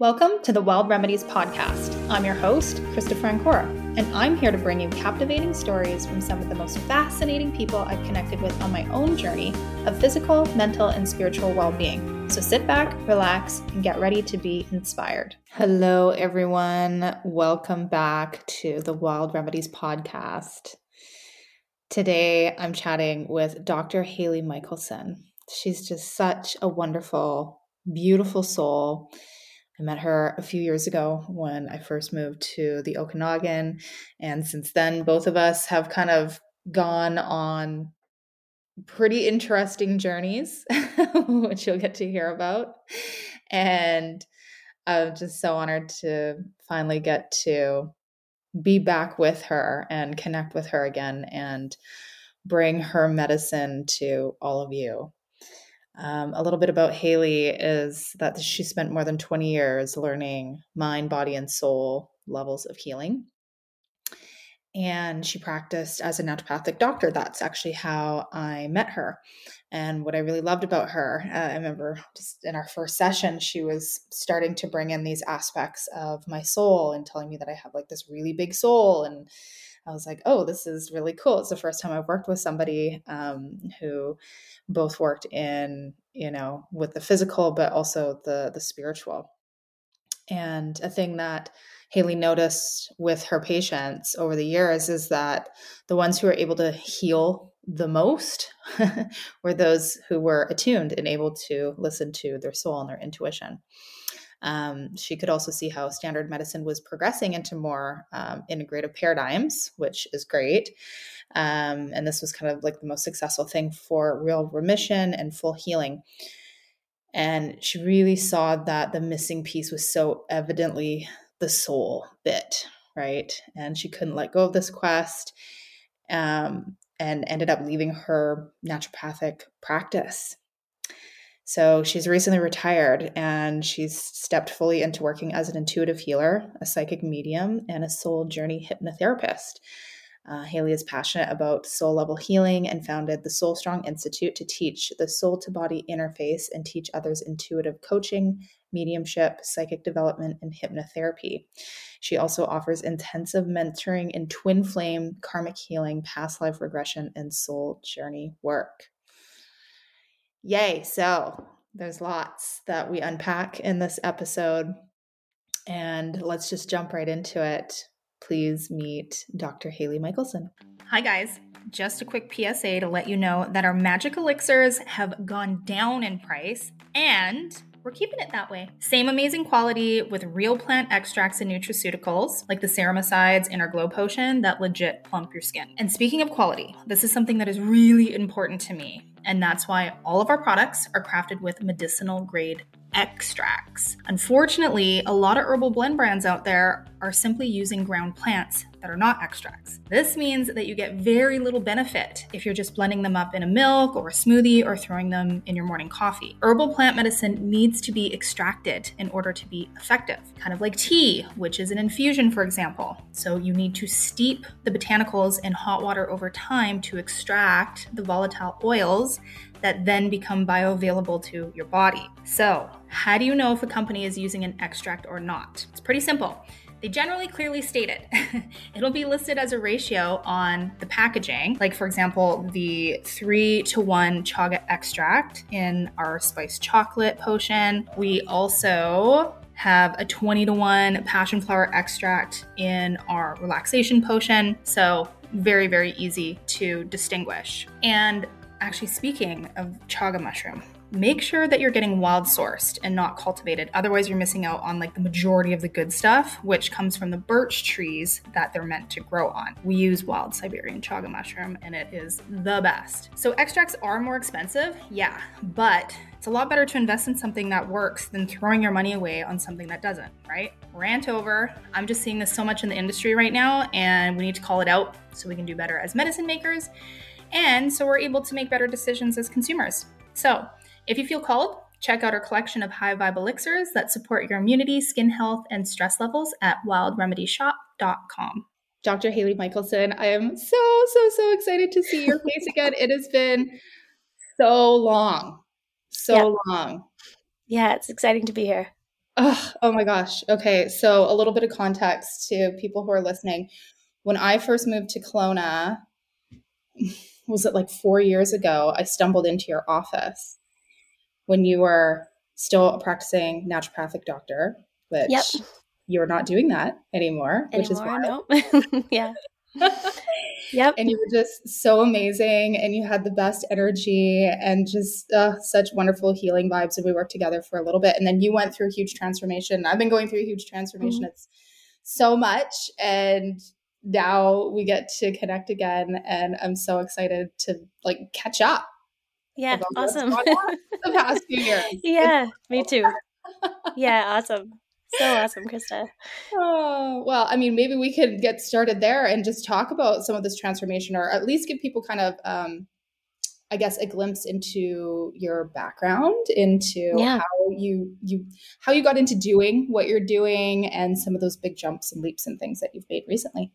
Welcome to the Wild Remedies podcast. I'm your host, Christopher Ancora, and I'm here to bring you captivating stories from some of the most fascinating people I've connected with on my own journey of physical, mental, and spiritual well being. So sit back, relax, and get ready to be inspired. Hello, everyone. Welcome back to the Wild Remedies podcast. Today, I'm chatting with Dr. Haile Michaelson. She's just such a wonderful, beautiful soul I met her a few years ago when I first moved to the Okanagan. And since then, both of us have kind of gone on pretty interesting journeys, which you'll get to hear about. And I'm just so honored to finally get to be back with her and connect with her again and bring her medicine to all of you. Um, a little bit about Haile is that she spent more than 20 years learning mind, body, and soul levels of healing. And she practiced as a naturopathic doctor. That's actually how I met her. And what I really loved about her, uh, I remember just in our first session, she was starting to bring in these aspects of my soul and telling me that I have like this really big soul. And I was like, oh, this is really cool. It's the first time I've worked with somebody um, who both worked in, you know, with the physical, but also the the spiritual. And a thing that Haile noticed with her patients over the years is that the ones who were able to heal the most were those who were attuned and able to listen to their soul and their intuition. Um, she could also see how standard medicine was progressing into more um, integrative paradigms, which is great. Um, and this was kind of like the most successful thing for real remission and full healing. And she really saw that the missing piece was so evidently the soul bit, right? And she couldn't let go of this quest um, and ended up leaving her naturopathic practice. So she's recently retired and she's stepped fully into working as an intuitive healer, a psychic medium, and a soul journey hypnotherapist. Uh, Haile is passionate about soul level healing and founded the SoulStrong Institute to teach the soul to body interface and teach others intuitive coaching, mediumship, psychic development, and hypnotherapy. She also offers intensive mentoring in twin flame, karmic healing, past life regression, and soul journey work. Yay. So there's lots that we unpack in this episode. And let's just jump right into it. Please meet Dr. Haile Michaelson. Hi, guys. Just a quick PSA to let you know that our magic elixirs have gone down in price and we're keeping it that way. Same amazing quality with real plant extracts and nutraceuticals, like the ceramides in our Glow Potion that legit plump your skin. And speaking of quality, this is something that is really important to me. And that's why all of our products are crafted with medicinal grade extracts. Unfortunately, a lot of herbal blend brands out there are simply using ground plants that are not extracts. This means that you get very little benefit if you're just blending them up in a milk or a smoothie or throwing them in your morning coffee. Herbal plant medicine needs to be extracted in order to be effective, kind of like tea, which is an infusion, for example. So you need to steep the botanicals in hot water over time to extract the volatile oils that then become bioavailable to your body. So, how do you know if a company is using an extract or not? It's pretty simple. They generally clearly state it. It'll be listed as a ratio on the packaging. Like, for example, the three to one chaga extract in our spiced chocolate potion. We also have a 20 to 1 passion flower extract in our relaxation potion. So, very, very easy to distinguish. And actually, speaking of chaga mushroom, make sure that you're getting wild sourced and not cultivated. Otherwise, you're missing out on like the majority of the good stuff, which comes from the birch trees that they're meant to grow on. We use wild Siberian chaga mushroom and it is the best. So, extracts are more expensive, yeah, but it's a lot better to invest in something that works than throwing your money away on something that doesn't, right? Rant over. I'm just seeing this so much in the industry right now, and we need to call it out so we can do better as medicine makers. And so we're able to make better decisions as consumers. So, if you feel called, check out our collection of high vibe elixirs that support your immunity, skin health, and stress levels at wildremedyshop.com. Dr. Haile Michaelson, I am so, so, so excited to see your face again. It has been so long, so yeah. long. Yeah, it's exciting to be here. Oh, oh my gosh. Okay. So, a little bit of context to people who are listening. When I first moved to Kelowna, was it like four years ago? I stumbled into your office when you were still a practicing naturopathic doctor, which yep. you're not doing that anymore, anymore which is wild. No. yeah. Yep. And you were just so amazing and you had the best energy and just uh, such wonderful healing vibes. And we worked together for a little bit. And then you went through a huge transformation. I've been going through a huge transformation. Mm-hmm. It's so much. And now we get to connect again. And I'm so excited to like catch up. Yeah. Awesome. the past few years. Yeah. me too. Yeah. Awesome. So awesome, Krista. Oh, well, I mean, maybe we could get started there and just talk about some of this transformation or at least give people kind of, um, I guess, a glimpse into your background, into yeah. how you you how you got into doing what you're doing and some of those big jumps and leaps and things that you've made recently.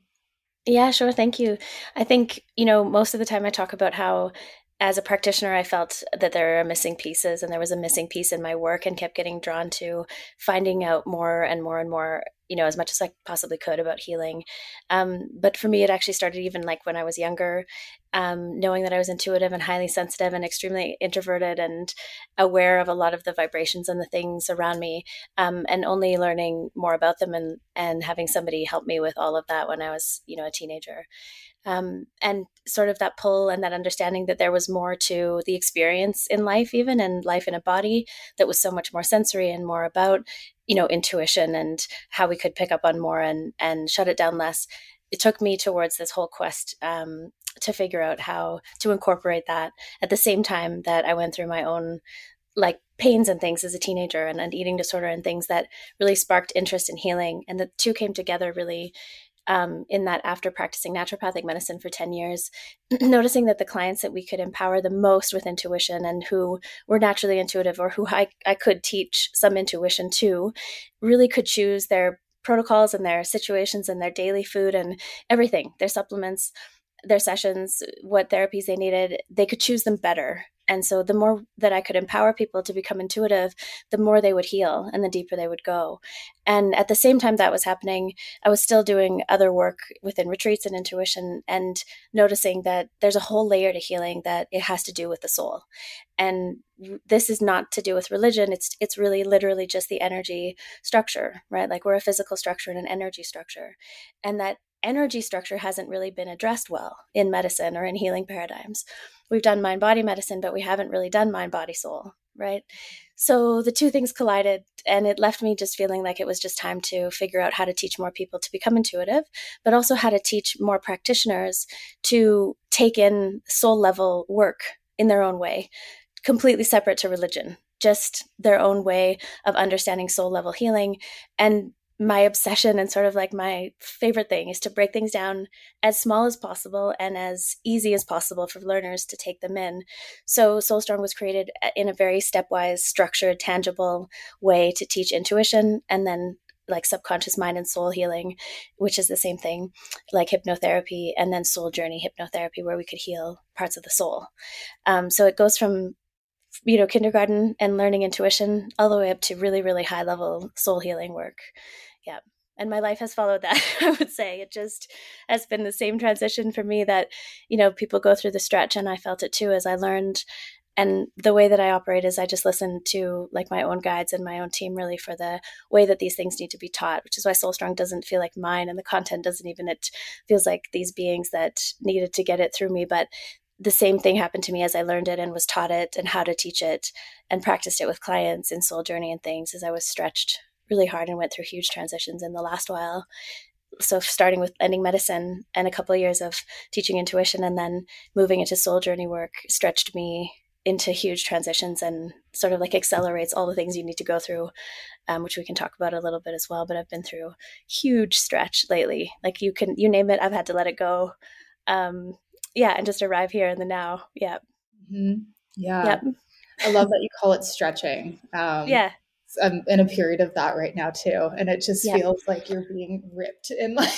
Yeah, sure. Thank you. I think, you know, most of the time I talk about how as a practitioner, I felt that there are missing pieces, and there was a missing piece in my work, and kept getting drawn to finding out more and more and more, you know, as much as I possibly could about healing. Um, but for me, it actually started even like when I was younger, um, knowing that I was intuitive and highly sensitive and extremely introverted and aware of a lot of the vibrations and the things around me, um, and only learning more about them and and having somebody help me with all of that when I was, you know, a teenager um, and sort of that pull and that understanding that there was more to the experience in life even and life in a body that was so much more sensory and more about you know intuition and how we could pick up on more and and shut it down less. It took me towards this whole quest um, to figure out how to incorporate that at the same time that i went through my own like pains and things as a teenager and an eating disorder and things that really sparked interest in healing and the two came together really um, in that after practicing naturopathic medicine for 10 years, noticing that the clients that we could empower the most with intuition and who were naturally intuitive or who I, I could teach some intuition to really could choose their protocols and their situations and their daily food and everything, their supplements, their sessions, what therapies they needed, they could choose them better and so the more that I could empower people to become intuitive, the more they would heal and the deeper they would go. And at the same time that was happening, I was still doing other work within retreats and intuition and noticing that there's a whole layer to healing that it has to do with the soul. And this is not to do with religion. It's it's really literally just the energy structure, right? Like we're a physical structure and an energy structure. And that energy structure hasn't really been addressed well in medicine or in healing paradigms we've done mind body medicine, but we haven't really done mind body soul, right? So the two things collided, and it left me just feeling like it was just time to figure out how to teach more people to become intuitive, but also how to teach more practitioners to take in soul level work in their own way, completely separate to religion just their own way of understanding soul level healing and my obsession and sort of like my favorite thing is to break things down as small as possible and as easy as possible for learners to take them in. So SoulStrong was created in a very stepwise, structured, tangible way to teach intuition and then like subconscious mind and soul healing, which is the same thing, like hypnotherapy, and then soul journey hypnotherapy, where we could heal parts of the soul. Um, so it goes from you know kindergarten and learning intuition all the way up to really really high level soul healing work. Yeah. And my life has followed that i would say. It just has been the same transition for me that you know people go through the stretch and i felt it too as i learned. And the way that i operate is i just listen to like my own guides and my own team really for the way that these things need to be taught which is why SoulStrong doesn't feel like mine and the content doesn't even it feels like these beings that needed to get it through me. But the same thing happened to me as I learned it and was taught it and how to teach it and practiced it with clients in soul journey and things as I was stretched really hard and went through huge transitions in the last while. So starting with ending medicine and a couple of years of teaching intuition and then moving into soul journey work stretched me into huge transitions and sort of like accelerates all the things you need to go through, um, which we can talk about a little bit as well. But I've been through huge stretch lately. Like you can, you name it, I've had to let it go. Um, yeah, and just arrive here in the now. Yeah. Mm-hmm. Yeah. Yep. I love that you call it stretching. Um, yeah. I'm in a period of that right now too, and it just yeah. feels like you're being ripped in like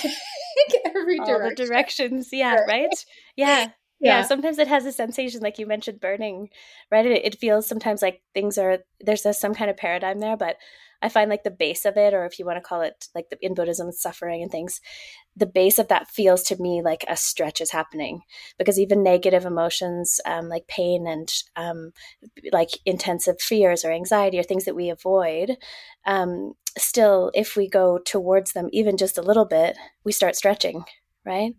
every All direction. the directions. Yeah, right. Yeah. Yeah. yeah. sometimes it has a sensation like you mentioned burning right it, it, feels sometimes like things are there's a, some kind of paradigm there but I find like the base of it, or if you want to call it like the, in Buddhism, suffering and things, the base of that feels to me like a stretch is happening because even negative emotions um, like pain and um, like intensive fears or anxiety or things that we avoid, um, still, if we go towards them even just a little bit, we start stretching, right?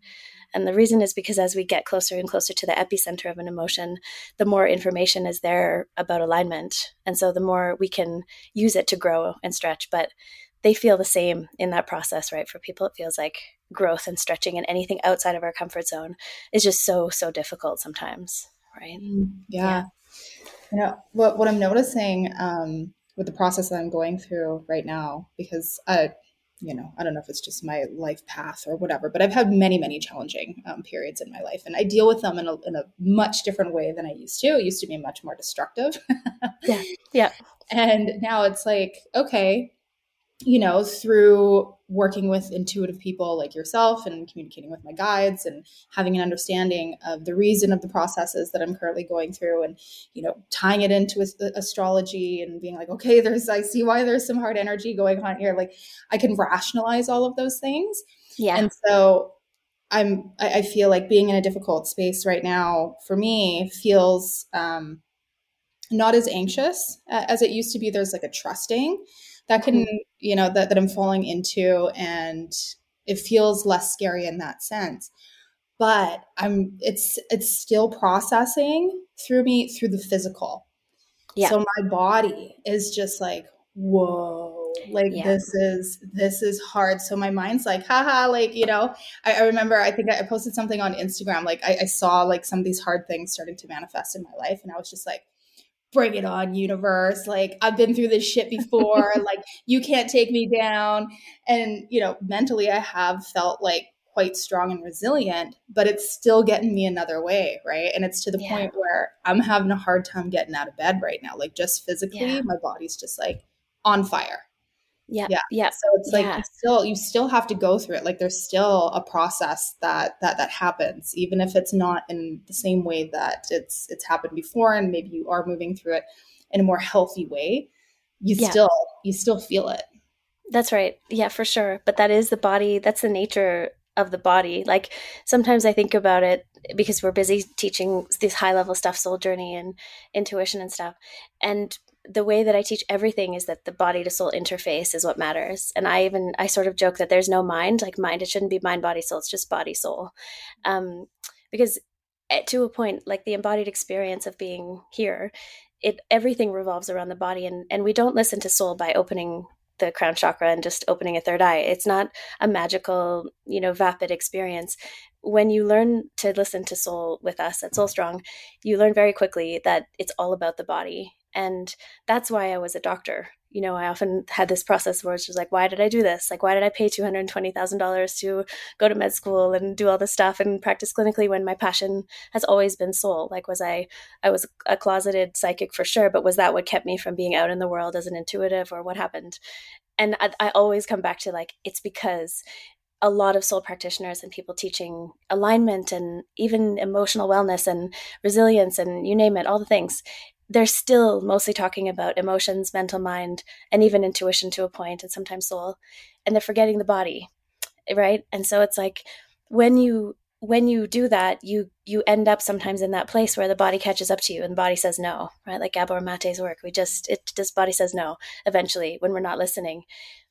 And the reason is because as we get closer and closer to the epicenter of an emotion, the more information is there about alignment. And so the more we can use it to grow and stretch. But they feel the same in that process, right? For people, it feels like growth and stretching and anything outside of our comfort zone is just so, so difficult sometimes, right? Mm, yeah. yeah. You know, what, what I'm noticing um, with the process that I'm going through right now, because I, you know, I don't know if it's just my life path or whatever, but I've had many, many challenging um, periods in my life, and I deal with them in a, in a much different way than I used to. It used to be much more destructive. yeah, yeah. And now it's like, okay, you know, through working with intuitive people like yourself and communicating with my guides and having an understanding of the reason of the processes that I'm currently going through and, you know, tying it into astrology and being like, okay, there's, I see why there's some hard energy going on here. Like I can rationalize all of those things. Yeah. And so I'm, I feel like being in a difficult space right now for me feels, um, not as anxious as it used to be. There's like a trusting that can mm-hmm. you know that, that i'm falling into and it feels less scary in that sense but i'm it's it's still processing through me through the physical yeah. so my body is just like whoa like yeah. this is this is hard so my mind's like haha like you know I, I remember i think I, posted something on instagram like I, I saw like some of these hard things starting to manifest in my life and i was just like bring it on universe. Like i've been through this shit before. Like you can't take me down. And you know mentally i have felt like quite strong and resilient but it's still getting me another way right? And it's to the yeah. point where i'm having a hard time getting out of bed right now. Like just physically yeah. my body's just like on fire yeah yeah yeah so it's like yeah. you still you still have to go through it like there's still a process that that that happens even if it's not in the same way that it's it's happened before and maybe you are moving through it in a more healthy way you yeah. still you still feel it that's right yeah for sure but that is the body that's the nature of the body like sometimes i think about it because we're busy teaching this high level stuff soul journey and intuition and stuff and the way that I teach everything is that the body to soul interface is what matters. And I even I sort of joke that there's no mind, like mind. It shouldn't be mind, body, soul. It's just body, soul, um, because to a point, like the embodied experience of being here, it everything revolves around the body, and and we don't listen to soul by opening the crown chakra and just opening a third eye. It's not a magical, you know, vapid experience. When you learn to listen to soul with us at SoulStrong, you learn very quickly that it's all about the body and that's why I was a doctor. You know, I often had this process where it's just like, why did I do this? Like, why did I pay $220,000 to go to med school and do all this stuff and practice clinically when my passion has always been soul? Like, was I, I was a closeted psychic for sure, but was that what kept me from being out in the world as an intuitive or what happened? And I, I always come back to like, it's because a lot of soul practitioners and people teaching alignment and even emotional wellness and resilience and you name it, all the things they're still mostly talking about emotions, mental mind, and even intuition to a point, and sometimes soul, and they're forgetting the body, right? And so it's like when you when you do that, you you end up sometimes in that place where the body catches up to you and the body says no, right? Like Gabor Mate's work, we just it this body says no eventually when we're not listening.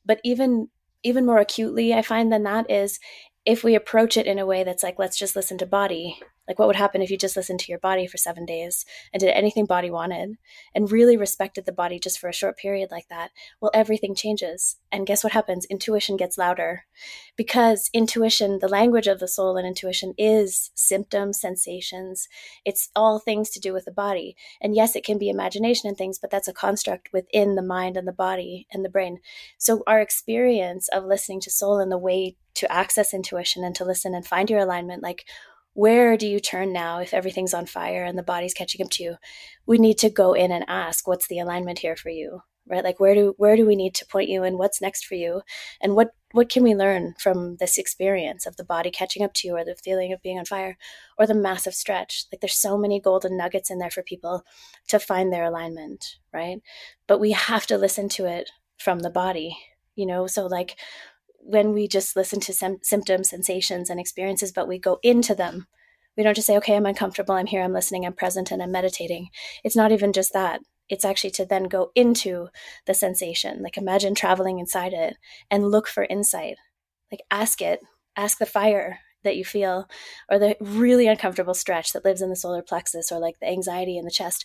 But even even more acutely, I find than that is if we approach it in a way that's like let's just listen to body like, what would happen if you just listened to your body for seven days and did anything body wanted and really respected the body just for a short period like that? Well, everything changes. And guess what happens? Intuition gets louder because intuition, the language of the soul and intuition is symptoms, sensations. It's all things to do with the body. And yes, it can be imagination and things, but that's a construct within the mind and the body and the brain. So, our experience of listening to soul and the way to access intuition and to listen and find your alignment, like, where do you turn now if everything's on fire and the body's catching up to you? We need to go in and ask what's the alignment here for you? Right? Like where do where do we need to point you and what's next for you? And what what can we learn from this experience of the body catching up to you or the feeling of being on fire or the massive stretch? Like there's so many golden nuggets in there for people to find their alignment right? But we have to listen to it from the body you know? So like when we just listen to some symptoms sensations and experiences but we go into them. We don't just say okay i'm uncomfortable i'm here i'm listening i'm present and i'm meditating. It's not even just that. It's actually to then go into the sensation. Like imagine traveling inside it and look for insight. Like ask it. Ask the fire that you feel or the really uncomfortable stretch that lives in the solar plexus or like the anxiety in the chest.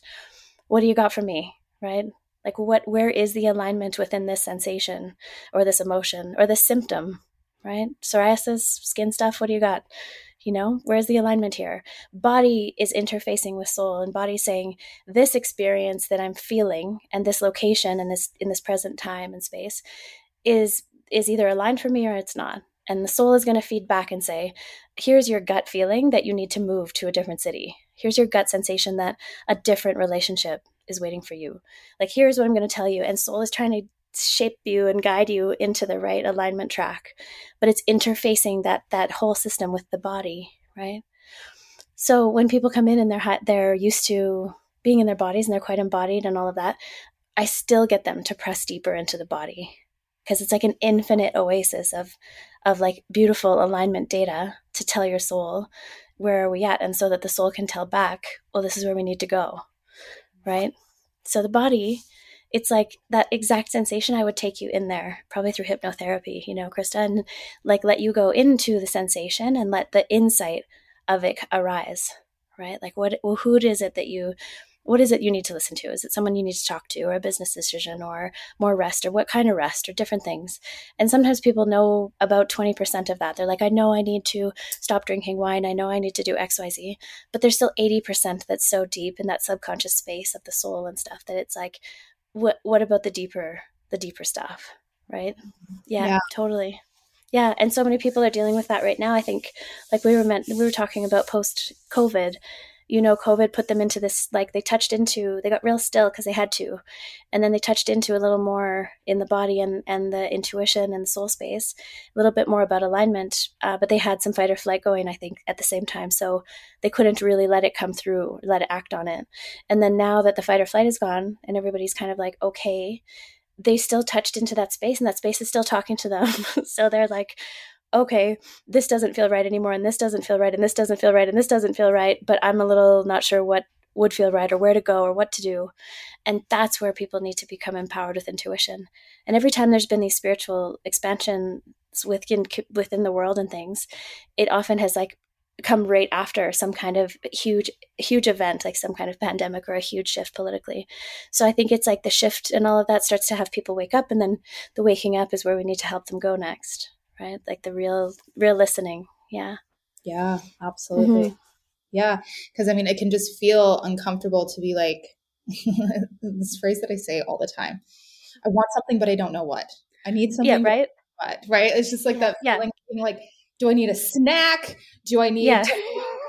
What do you got for me? Right like what where is the alignment within this sensation or this emotion or this symptom right? Psoriasis skin stuff what do you got? You know where's the alignment here? Body is interfacing with soul and body saying this experience that i'm feeling and this location and this in this present time and space is is either aligned for me or it's not. And the soul is going to feed back and say, here's your gut feeling that you need to move to a different city. Here's your gut sensation that a different relationship is waiting for you. Like, here's what I'm going to tell you. And soul is trying to shape you and guide you into the right alignment track. But it's interfacing that that whole system with the body, right? So when people come in and they're they're used to being in their bodies and they're quite embodied and all of that, I still get them to press deeper into the body because it's like an infinite oasis of of like beautiful alignment data to tell your soul where are we at and so that the soul can tell back well this is where we need to go right? So the body it's like that exact sensation i would take you in there probably through hypnotherapy you know krista and like let you go into the sensation and let the insight of it arise right? Like what who is it that you what is it you need to listen to? Is it someone you need to talk to, or a business decision, or more rest, or what kind of rest, or different things? And sometimes people know about 20% of that. They're like, I know I need to stop drinking wine. I know I need to do XYZ. But there's still 80% that's so deep in that subconscious space of the soul and stuff that it's like, what, what about the deeper, the deeper stuff? Right? Mm-hmm. yeah. yeah. totally yeah and so many people are dealing with that right now i think like we were meant we were talking about post covid you know, COVID put them into this, like they touched into, they got real still because they had to. And then they touched into a little more in the body and, and the intuition and soul space, a little bit more about alignment. Uh, but they had some fight or flight going, I think, at the same time. So they couldn't really let it come through, let it act on it. And then now that the fight or flight is gone and everybody's kind of like, okay, they still touched into that space and that space is still talking to them. so they're like, okay, this doesn't feel right anymore, and this doesn't feel right, and this doesn't feel right, and this doesn't feel right, but I'm a little not sure what would feel right or where to go or what to do. And that's where people need to become empowered with intuition. And every time there's been these spiritual expansions within within the world and things, it often has like come right after some kind of huge huge event like some kind of pandemic or a huge shift politically so i think it's like the shift and all of that starts to have people wake up and then the waking up is where we need to help them go next right? Like the real, real listening. Yeah. Yeah, absolutely. Mm-hmm. Yeah. Cause I mean, it can just feel uncomfortable to be like this phrase that I say all the time. I want something, but I don't know what. I need something. Yeah, right. What, right? It's just like that feeling yeah. like, do I need a snack? Do I need yeah.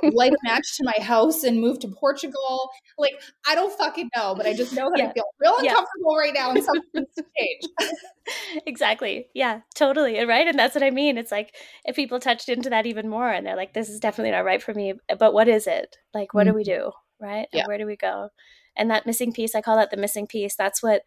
A match to my house and move to Portugal? Like, I don't fucking know, but I just know that yeah. I feel real uncomfortable yeah. right now and something needs to change. exactly. Yeah, totally. Right. And that's what I mean. It's like if people touched into that even more and they're like, this is definitely not right for me, but what is it? Like, what mm-hmm. do we do? Right. And where do we go? And that missing piece, I call that the missing piece. That's what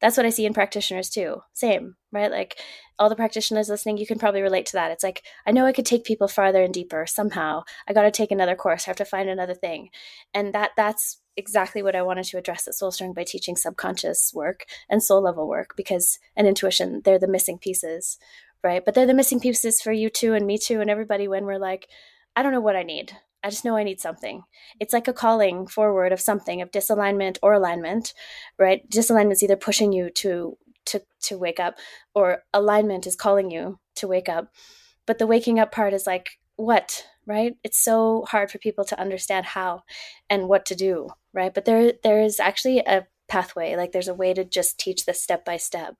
that's what I see in practitioners too. Same, right? Like all the practitioners listening, you can probably relate to that. It's like, I know I could take people farther and deeper somehow. I got to take another course. I have to find another thing. And that that's exactly what I wanted to address at SoulStrong by teaching subconscious work and soul level work because and intuition, they're the missing pieces, right? But they're the missing pieces for you too and me too and everybody when we're like, I don't know what I need. I just know I need something. It's like a calling forward of something of disalignment or alignment, right? Disalignment is either pushing you to to to wake up or alignment is calling you to wake up. But the waking up part is like what, right? It's so hard for people to understand how and what to do, right? But there there is actually a pathway like there's a way to just teach this step by step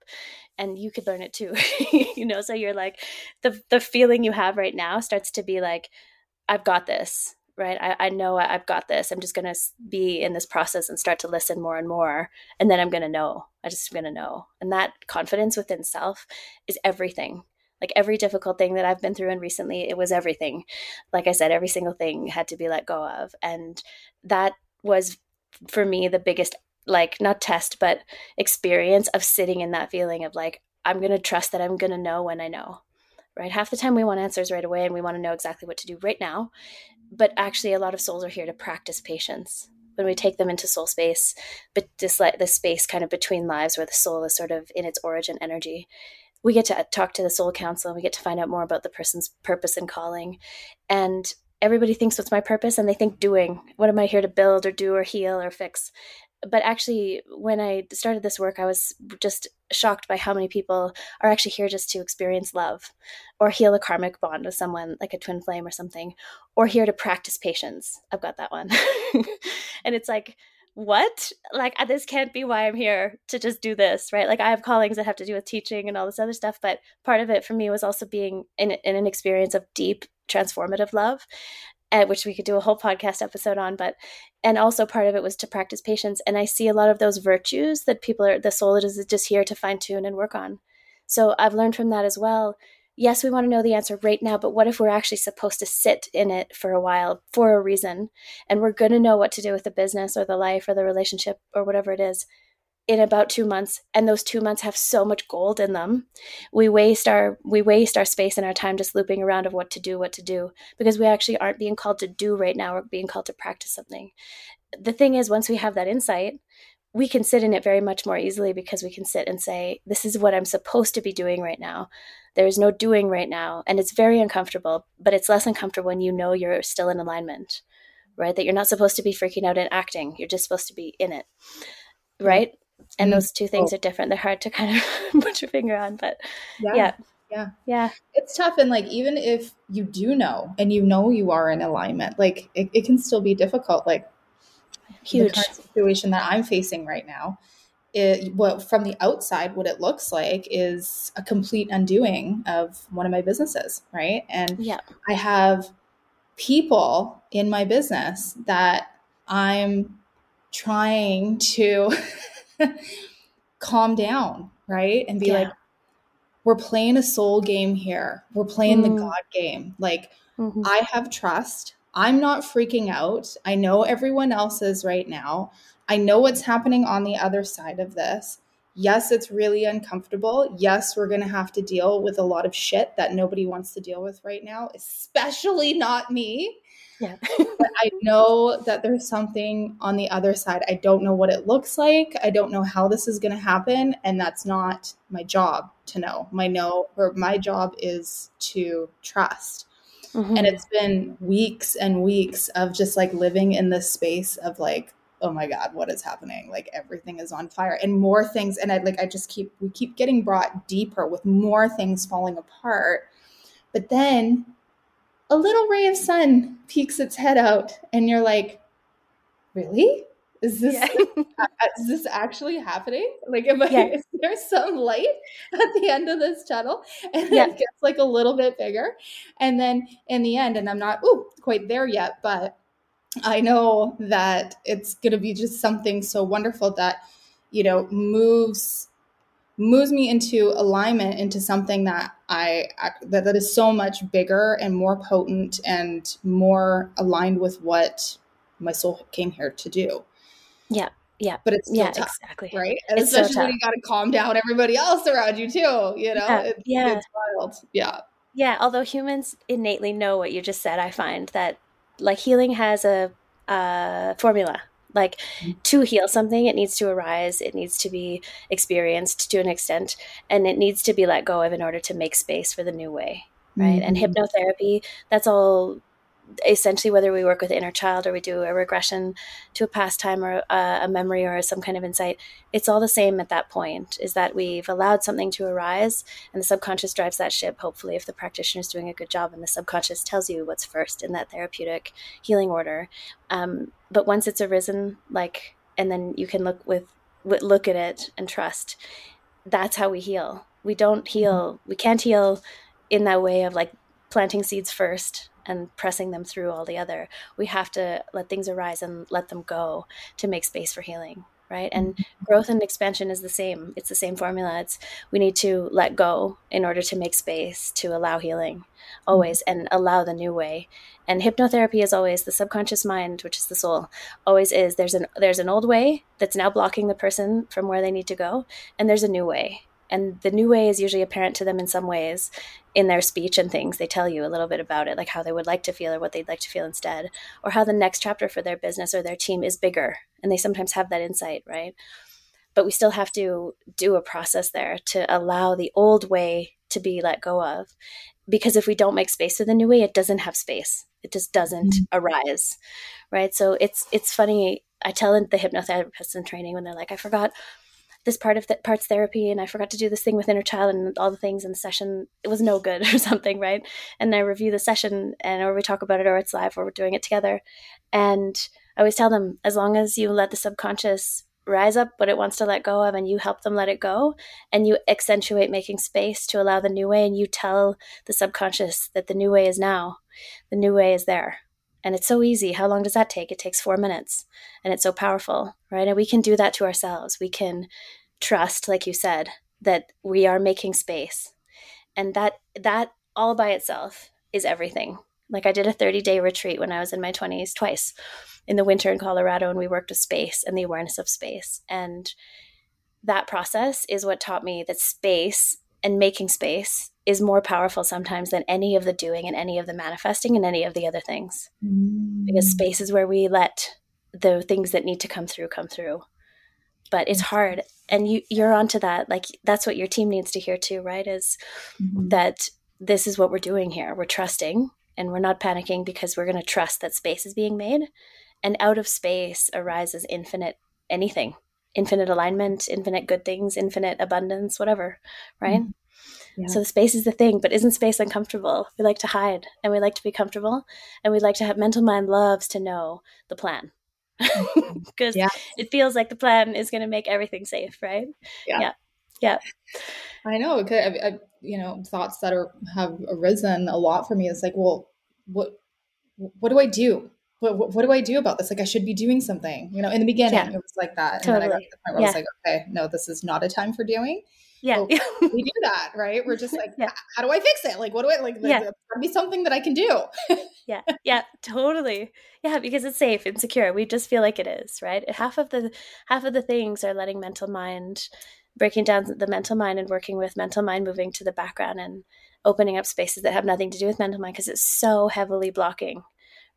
and you could learn it too you know so you're like the the feeling you have right now starts to be like I've got this, right? I, I know I've got this. I'm just going to be in this process and start to listen more and more. And then I'm going to know. I just going to know. And that confidence within self is everything. Like every difficult thing that I've been through and recently, it was everything. Like I said, every single thing had to be let go of. And that was for me the biggest like not test but experience of sitting in that feeling of like i'm going to trust that i'm going to know when i know right? Half the time we want answers right away and we want to know exactly what to do right now but actually a lot of souls are here to practice patience. When we take them into soul space but just like the space kind of between lives where the soul is sort of in its origin energy we get to uh, talk to the soul council and we get to find out more about the person's purpose and calling and everybody thinks what's my purpose and they think doing. What am i here to build or do or heal or fix but actually when i started this work i was just shocked by how many people are actually here just to experience love or heal a karmic bond with someone like a twin flame or something or here to practice patience. I've got that one. And it's like what? Like uh, this can't be why i'm here to just do this right? Like i have callings that have to do with teaching and all this other stuff but part of it for me was also being in, in an experience of deep transformative love uh, which we could do a whole podcast episode on but and also part of it was to practice patience. And i see a lot of those virtues that people are the soul is just here to fine tune and work on. So i've learned from that as well. Yes we want to know the answer right now but what if we're actually supposed to sit in it for a while for a reason? And we're going to know what to do with the business or the life or the relationship or whatever it is in about two months and those two months have so much gold in them. We waste our we waste our space and our time just looping around of what to do what to do because we actually aren't being called to do right now we're being called to practice something. The thing is once we have that insight we can sit in it very much more easily because we can sit and say this is what i'm supposed to be doing right now. There's no doing right now. And it's very uncomfortable but it's less uncomfortable when you know you're still in alignment right? That you're not supposed to be freaking out and acting. You're just supposed to be in it right and mm-hmm. those two things oh. are different. They're hard to kind of put your finger on but yeah. yeah. Yeah. Yeah. It's tough and like even if you do know and you know you are in alignment like it, it can still be difficult like huge. the situation that i'm facing right now it what from the outside what it looks like is a complete undoing of one of my businesses right? And yeah. I have people in my business that i'm trying to calm down, right? And be yeah. like, we're playing a soul game here. We're playing mm. the God game. Like, mm-hmm. I have trust. I'm not freaking out. I know everyone else is right now. I know what's happening on the other side of this. Yes, it's really uncomfortable. Yes, we're going to have to deal with a lot of shit that nobody wants to deal with right now, especially not me. Yeah. but I know that there's something on the other side. I don't know what it looks like. I don't know how this is going to happen. And that's not my job to know. My know or my job is to trust. Mm-hmm. And it's been weeks and weeks of just like living in this space of like, oh my God, what is happening? Like everything is on fire and more things. And I like, I just keep, we keep getting brought deeper with more things falling apart. But then a little ray of sun peeks its head out and you're like really is this yeah. Uh, uh, is this actually happening like am I, yeah. is there some light at the end of this tunnel and yeah. it gets like a little bit bigger and then in the end and i'm not ooh, quite there yet but i know that it's going to be just something so wonderful that you know moves moves me into alignment into something that I that, that is so much bigger and more potent and more aligned with what my soul came here to do. Yeah. Yeah. But it's yeah, tough, exactly. Right. It's especially so when you gotta calm down everybody else around you too. You know, yeah. It's, yeah. it's wild. Yeah. Yeah. Although humans innately know what you just said, I find that like healing has a, a formula like mm-hmm. to heal something, it needs to arise, it needs to be experienced to an extent, and it needs to be let go of in order to make space for the new way. Right. Mm-hmm. And hypnotherapy, that's all essentially whether we work with inner child or we do a regression to a past time or a, a, memory or some kind of insight it's all the same at that point is that we've allowed something to arise and the subconscious drives that ship hopefully if the practitioner is doing a good job and the subconscious tells you what's first in that therapeutic healing order. Um, but once it's arisen like and then you can look with look at it and trust that's how we heal. We don't heal we can't heal in that way of like planting seeds first and pressing them through all the other. We have to let things arise and let them go to make space for healing. right? And mm-hmm. growth and expansion is the same. It's the same formula. It's we need to let go in order to make space to allow healing always mm-hmm. and allow the new way. And hypnotherapy is always the subconscious mind, which is the soul, always is there's an there's an old way that's now blocking the person from where they need to go, and there's a new way. And the new way is usually apparent to them in some ways in their speech and things. They tell you a little bit about it, like how they would like to feel or what they'd like to feel instead, or how the next chapter for their business or their team is bigger. And they sometimes have that insight, right? But we still have to do a process there to allow the old way to be let go of. Because if we don't make space for the new way, it doesn't have space. It just doesn't mm-hmm. arise. Right. So it's it's funny. I tell the hypnotherapists in training when they're like, I forgot this part of the parts therapy and I forgot to do this thing with inner child and all the things in the session it was no good or something right and I review the session and or we talk about it or it's live or we're doing it together and I always tell them as long as you let the subconscious rise up what it wants to let go of and you help them let it go and you accentuate making space to allow the new way and you tell the subconscious that the new way is now the new way is there and it's so easy. How long does that take? It takes four minutes. And it's so powerful, right? And we can do that to ourselves. We can trust, like you said, that we are making space. And that that all by itself is everything. Like I did a 30 day retreat when I was in my 20s twice in the winter in Colorado, and we worked with space and the awareness of space. And that process is what taught me that space and making space is more powerful sometimes than any of the doing and any of the manifesting and any of the other things. Mm. Because space is where we let the things that need to come through come through. But it's hard. And you you're onto that. Like that's what your team needs to hear too, right? Is mm-hmm. that this is what we're doing here. We're trusting and we're not panicking because we're going to trust that space is being made. And out of space arises infinite anything infinite alignment, infinite good things, infinite abundance, whatever, right? Mm-hmm. Yeah. So the space is the thing, but isn't space uncomfortable? We like to hide and we like to be comfortable and we like to have mental mind loves to know the plan. Because yeah. it feels like the plan is going to make everything safe, right? Yeah. Yeah. yeah. I know. I, I, you know, thoughts that are have arisen a lot for me is like, well, what what do I do? What, what, what, do I do about this? Like, I should be doing something. You know, in the beginning, yeah. it was like that. Totally. And then I got to the point where yeah. I was like, okay, no, this is not a time for doing. Yeah. we do that, right? We're just like, yeah. how do I fix it? Like, what do I like? Yeah. There's gotta be something that I can do. yeah. Yeah. Totally. Yeah. Because it's safe and secure. We just feel like it is, right? Half of the, half of the things are letting mental mind, breaking down the mental mind and working with mental mind, moving to the background and opening up spaces that have nothing to do with mental mind because it's so heavily blocking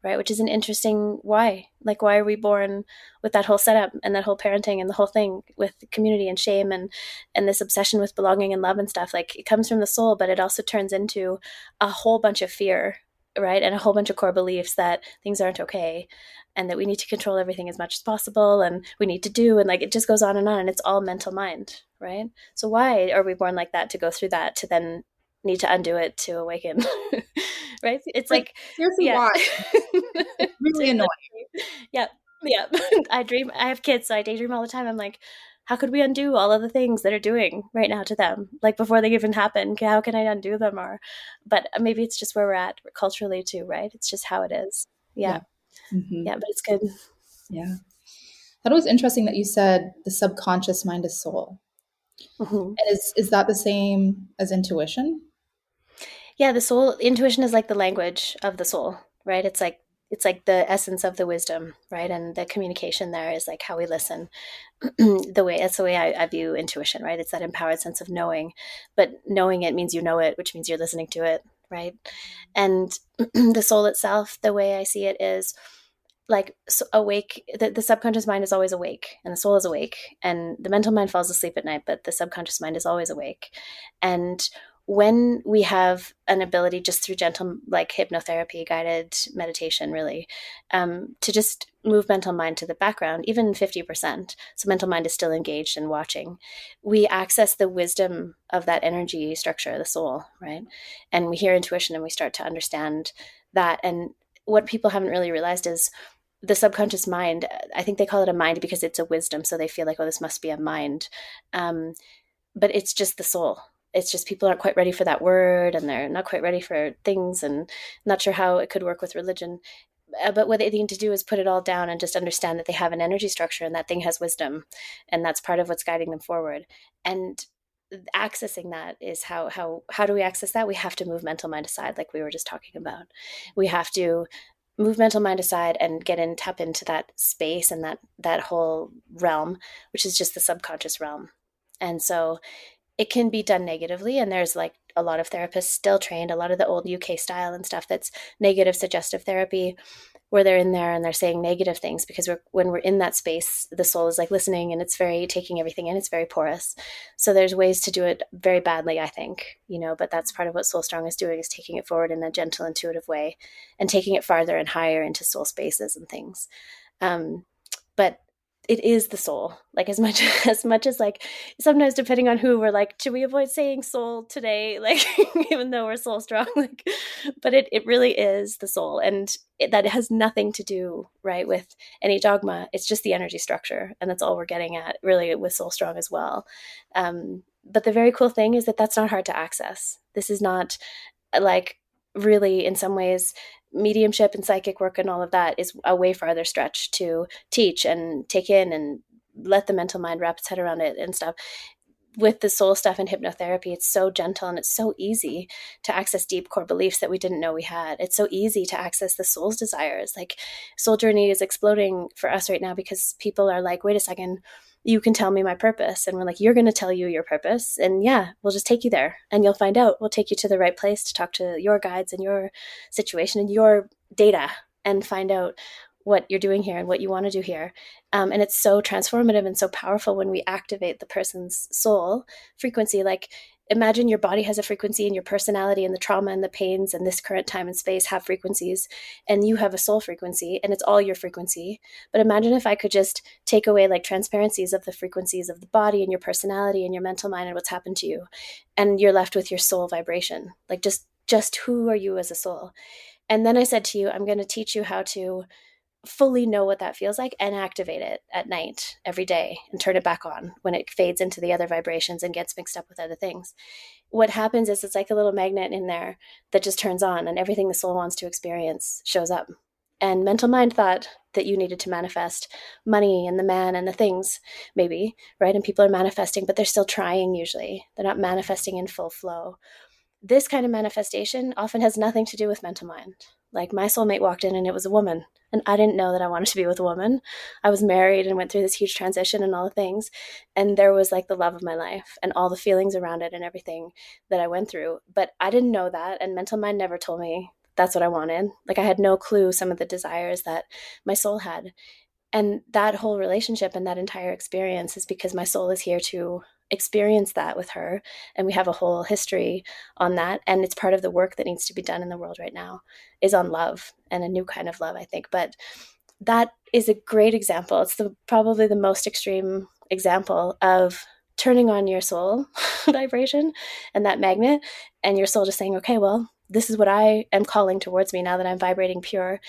right which is an interesting why. Like why are we born with that whole setup and that whole parenting and the whole thing with community and shame and and this obsession with belonging and love and stuff? Like it comes from the soul but it also turns into a whole bunch of fear right and a whole bunch of core beliefs that things aren't okay and that we need to control everything as much as possible and we need to do and like it just goes on and on and it's all mental mind right? So why are we born like that to go through that to then need to undo it to awaken right? It's like, like seriously yeah. why. Really annoying. yeah yeah i dream i have kids so i daydream all the time. I'm like how could we undo all of the things that are doing right now to them? Like before they even happen how can i undo them or but uh, maybe it's just where we're at culturally too right? It's just how it is. Yeah. Yeah, mm-hmm. yeah but it's good. Yeah. That was interesting that you said the subconscious mind is soul. Mm-hmm. and is is that the same as intuition yeah the soul intuition is like the language of the soul right? It's like it's like the essence of the wisdom right? And the communication there is like how we listen the way that's the way I, I, view intuition right? It's that empowered sense of knowing but knowing it means you know it which means you're listening to it right? And the soul itself the way i see it is like so awake the, the subconscious mind is always awake and the soul is awake and the mental mind falls asleep at night but the subconscious mind is always awake. And when we have an ability just through gentle like hypnotherapy guided meditation really um, to just move mental mind to the background even 50% so mental mind is still engaged and watching. We access the wisdom of that energy structure of the soul right? And we hear intuition and we start to understand that. And what people haven't really realized is the subconscious mind i think they call it a mind because it's a wisdom. So they feel like oh this must be a mind. Um, but it's just the soul it's just people aren't quite ready for that word and they're not quite ready for things and not sure how it could work with religion. Uh, but what they need to do is put it all down and just understand that they have an energy structure and that thing has wisdom and that's part of what's guiding them forward. And accessing that is how how how do we access that? We have to move mental mind aside like we were just talking about. We have to move mental mind aside and get in tap into that space and that that whole realm which is just the subconscious realm. And so it can be done negatively and there's like a lot of therapists still trained a lot of the old uk style and stuff that's negative suggestive therapy where they're in there and they're saying negative things because we're, when we're in that space the soul is like listening and it's very taking everything in it's very porous. So there's ways to do it very badly i think you know but that's part of what SoulStrong is doing is taking it forward in a gentle intuitive way and taking it farther and higher into soul spaces and things. Um, but it is the soul. Like as much as much as like sometimes depending on who we're like should we avoid saying soul today? Like even though we're SoulStrong like but it, it really is the soul and it, that has nothing to do right with any dogma. It's just the energy structure and that's all we're getting at really with SoulStrong as well. Um, but the very cool thing is that that's not hard to access. This is not like really in some ways mediumship and psychic work and all of that is a way farther stretch to teach and take in and let the mental mind wrap its head around it and stuff with the soul stuff and hypnotherapy, it's so gentle and it's so easy to access deep core beliefs that we didn't know we had. It's so easy to access the soul's desires. Like soul journey is exploding for us right now because people are like, wait a second, you can tell me my purpose. And we're like, you're going to tell you your purpose. And yeah, we'll just take you there and you'll find out. We'll take you to the right place to talk to your guides and your situation and your data and find out what you're doing here and what you want to do here. Um, and it's so transformative and so powerful when we activate the person's soul frequency. Like imagine your body has a frequency and your personality and the trauma and the pains and this current time and space have frequencies and you have a soul frequency and it's all your frequency. But imagine if i could just take away like transparencies of the frequencies of the body and your personality and your mental mind and what's happened to you and you're left with your soul vibration. Like just just who are you as a soul? And then i said to you i'm going to teach you how to fully know what that feels like and activate it at night every day and turn it back on when it fades into the other vibrations and gets mixed up with other things. What happens is it's like a little magnet in there that just turns on and everything the soul wants to experience shows up. And mental mind thought that you needed to manifest money and the man and the things, maybe, right? And people are manifesting, but they're still trying usually. They're not manifesting in full flow. This kind of manifestation often has nothing to do with mental mind. Like my soulmate walked in and it was a woman and I didn't know that I wanted to be with a woman. I was married and went through this huge transition and all the things. And there was like the love of my life and all the feelings around it and everything that I went through. But I didn't know that. And mental mind never told me that's what I wanted. Like I had no clue some of the desires that my soul had. And that whole relationship and that entire experience is because my soul is here to experience that with her and we have a whole history on that and it's part of the work that needs to be done in the world right now is on love and a new kind of love i think. But that is a great example. It's the probably the most extreme example of turning on your soul vibration and that magnet and your soul just saying okay well this is what I am calling towards me now that I'm vibrating pure.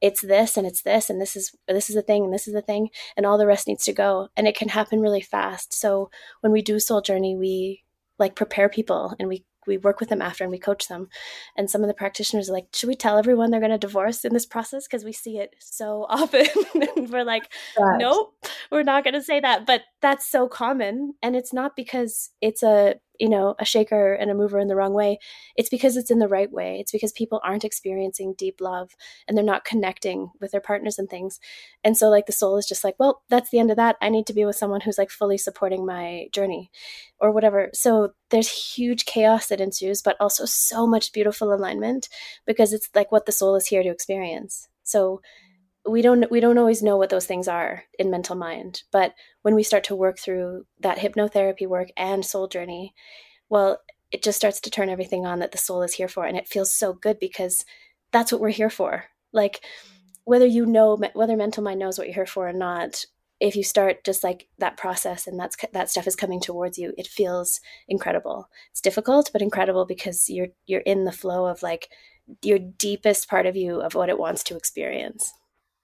It's this and it's this and this is this is the thing and this is the thing and all the rest needs to go and it can happen really fast. So when we do soul journey, we like prepare people and we we work with them after and we coach them. And some of the practitioners are like, should we tell everyone they're going to divorce in this process? Because we see it so often. we're like, right. nope, we're not going to say that. But that's so common. And it's not because it's a you know, a shaker and a mover in the wrong way. It's because it's in the right way. It's because people aren't experiencing deep love and they're not connecting with their partners and things. And so, like, the soul is just like, well, that's the end of that. I need to be with someone who's like fully supporting my journey or whatever. So, there's huge chaos that ensues, but also so much beautiful alignment because it's like what the soul is here to experience. So, we don't we don't always know what those things are in mental mind but when we start to work through that hypnotherapy work and soul journey well it just starts to turn everything on that the soul is here for and it feels so good because that's what we're here for. Like whether you know whether mental mind knows what you're here for or not if you start just like that process and that's that stuff is coming towards you it feels incredible. It's difficult but incredible because you're you're in the flow of like your deepest part of you of what it wants to experience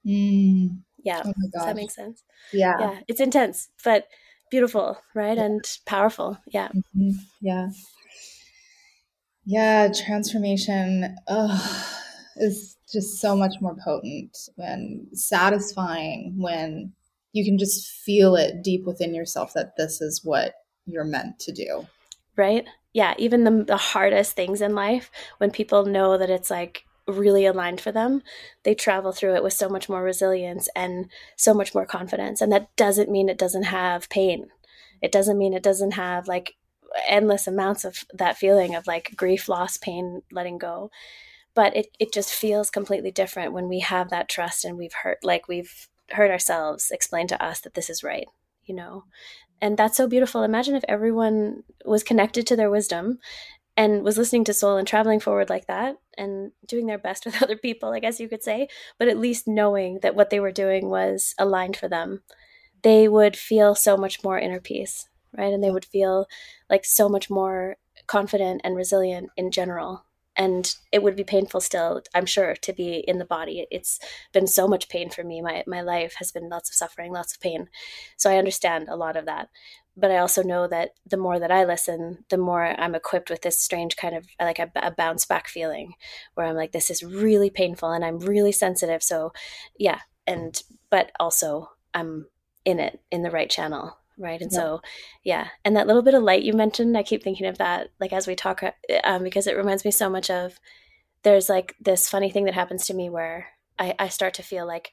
Mm. Yeah. Oh Does that make sense? Yeah. Yeah. It's intense, but beautiful, right? Yeah. And powerful. Yeah. Mm-hmm. Yeah. Yeah. Transformation. Oh, is just so much more potent and satisfying when you can just feel it deep within yourself that this is what you're meant to do. Right? Yeah, even the, the hardest things in life, when people know that it's like really aligned for them, they travel through it with so much more resilience and so much more confidence. And that doesn't mean it doesn't have pain. It doesn't mean it doesn't have like endless amounts of that feeling of like grief, loss, pain, letting go. But it, it just feels completely different when we have that trust and we've heard like we've heard ourselves explain to us that this is right, you know. And that's so beautiful. Imagine if everyone was connected to their wisdom and was listening to soul and traveling forward like that and doing their best with other people, I guess you could say, but at least knowing that what they were doing was aligned for them, they would feel so much more inner peace, right? And they would feel like so much more confident and resilient in general. And it would be painful still, I'm sure, to be in the body. It's been so much pain for me. My my life has been lots of suffering, lots of pain. So I understand a lot of that but I also know that the more that I listen, the more I'm equipped with this strange kind of like a, a, bounce back feeling where I'm like, this is really painful and I'm really sensitive. So, yeah. And, but also I'm in it in the right channel. Right. And yeah. so, yeah. And that little bit of light you mentioned, I keep thinking of that, like as we talk, um, because it reminds me so much of there's like this funny thing that happens to me where I, I start to feel like,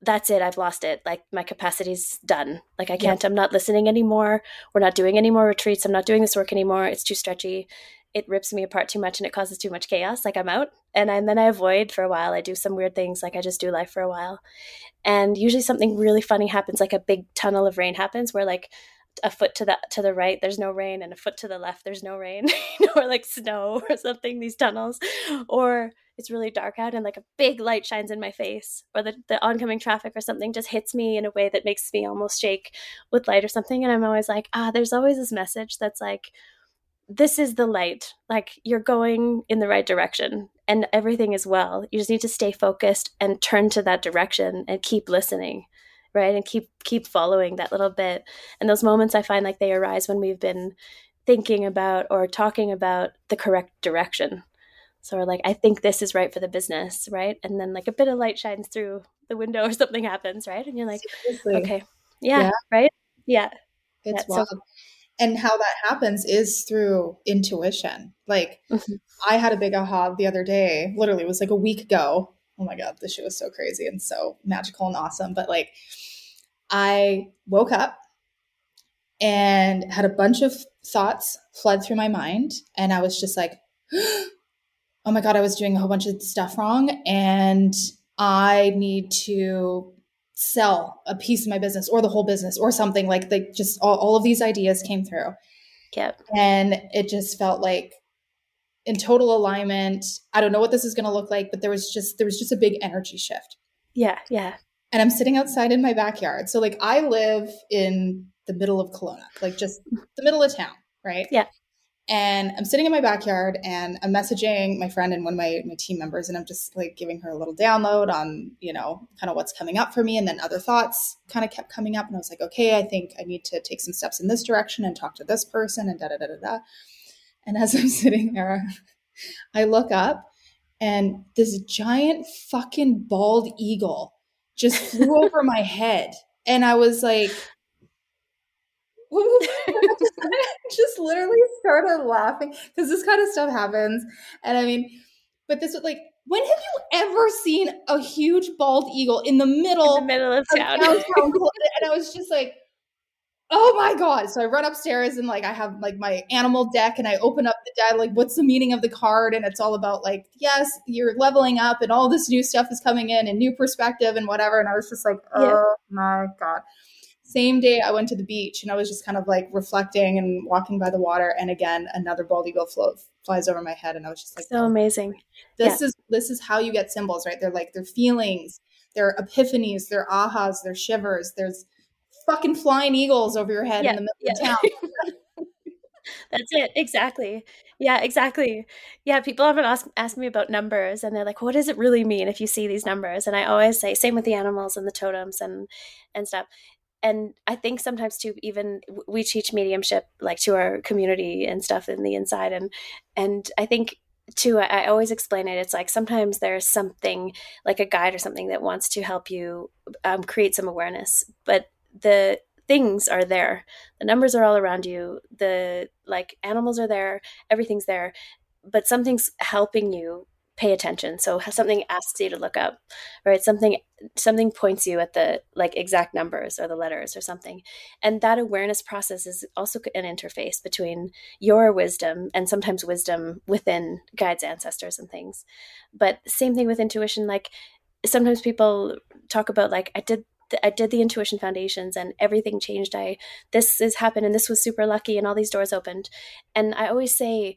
that's it. I've lost it. Like my capacity's done. Like I can't, I'm not listening anymore. We're not doing any more retreats. I'm not doing this work anymore. It's too stretchy. It rips me apart too much and it causes too much chaos. Like I'm out. And, and then I avoid for a while. I do some weird things. Like I just do life for a while. And usually something really funny happens. Like a big tunnel of rain happens where like a foot to the to the right there's no rain and a foot to the left there's no rain or like snow or something these tunnels. Or it's really dark out and like a big light shines in my face or the, the oncoming traffic or something just hits me in a way that makes me almost shake with light or something and i'm always like ah there's always this message that's like this is the light. Like you're going in the right direction and everything is well. You just need to stay focused and turn to that direction and keep listening right and keep keep following that little bit and those moments i find like they arise when we've been thinking about or talking about the correct direction so we're like, I think this is right for the business, right? And then like a bit of light shines through the window or something happens, right? And you're like, Seriously. okay, yeah, yeah, right, yeah. It's yeah, wild. So- and how that happens is through intuition. Like mm-hmm. I had a big aha the other day. Literally, it was like a week ago. Oh my god, this shit was so crazy and so magical and awesome. But like, I woke up and had a bunch of thoughts flood through my mind, and I was just like. oh my God, I was doing a whole bunch of stuff wrong and I need to sell a piece of my business or the whole business or something like like just all, all of these ideas came through. Yep. And it just felt like in total alignment. I don't know what this is going to look like, but there was just there was just a big energy shift. Yeah, yeah. And I'm sitting outside in my backyard. So like I live in the middle of Kelowna, like just the middle of town, right? Yeah. And I'm sitting in my backyard and I'm messaging my friend and one of my, my team members, and I'm just like giving her a little download on, you know, kind of what's coming up for me. And then other thoughts kind of kept coming up. And I was like, okay, I think I need to take some steps in this direction and talk to this person and da da da da da. And as I'm sitting there, I look up and this giant fucking bald eagle just flew over my head. And I was like, just literally started laughing because this kind of stuff happens. And I mean, but this was like, when have you ever seen a huge bald eagle in the middle, in the middle of, of town? and I was just like, oh my god! So I run upstairs and like I have like my animal deck, and I open up the deck. Like, what's the meaning of the card? And it's all about like, yes, you're leveling up, and all this new stuff is coming in, and new perspective, and whatever. And I was just like, oh yeah. my god same day I went to the beach and I was just kind of like reflecting and walking by the water and again another bald eagle float flies over my head and I was just like so oh amazing. This yeah. is this is how you get symbols, right? They're like their feelings, their epiphanies, their ahas, their shivers. There's fucking flying eagles over your head yeah. in the middle yeah. of town. That's it. Exactly. Yeah, exactly. Yeah, people often ask ask me about numbers and they're like, what does it really mean if you see these numbers? And I always say, same with the animals and the totems and and stuff and I think sometimes too, even we teach mediumship like to our community and stuff in the inside, and and I think too, I, I always explain it. It's like sometimes there's something like a guide or something that wants to help you um, create some awareness, but the things are there. The numbers are all around you. The like animals are there. Everything's there, but something's helping you pay attention so something asks you to look up right something something points you at the like exact numbers or the letters or something and that awareness process is also an interface between your wisdom and sometimes wisdom within guides ancestors and things but same thing with intuition like sometimes people talk about like i did I did the intuition foundations and everything changed. I this has happened and this was super lucky and all these doors opened. And I always say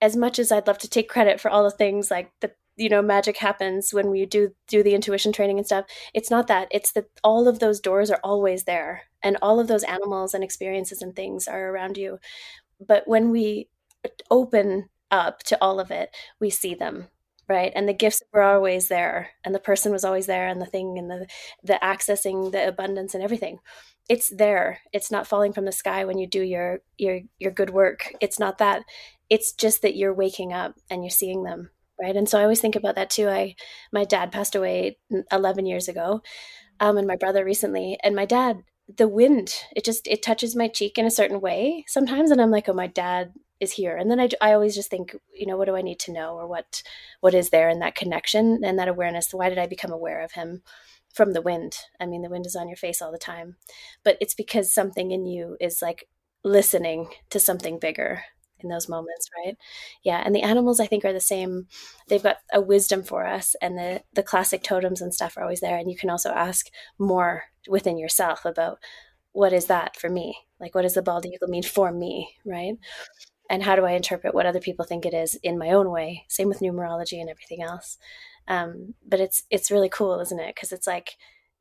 as much as I'd love to take credit for all the things like the you know magic happens when we do do the intuition training and stuff it's not that it's that all of those doors are always there and all of those animals and experiences and things are around you but when we open up to all of it we see them right? And the gifts were always there and the person was always there and the thing and the the accessing the abundance and everything. It's there. It's not falling from the sky when you do your your your good work. It's not that. It's just that you're waking up and you're seeing them right? And so i always think about that too. I my dad passed away 11 years ago um, and my brother recently and my dad the wind it just it touches my cheek in a certain way sometimes and i'm like oh my dad is here. And then I, I always just think you know what do i need to know or what what is there in that connection and that awareness? Why did i become aware of him from the wind? I mean the wind is on your face all the time. But it's because something in you is like listening to something bigger in those moments right? Yeah and the animals i think are the same. They've got a wisdom for us and the the classic totems and stuff are always there. And you can also ask more within yourself about what is that for me? Like what does the bald eagle mean for me? Right and how do i interpret what other people think it is in my own way? Same with numerology and everything else. Um, but it's it's really cool isn't it? Because it's like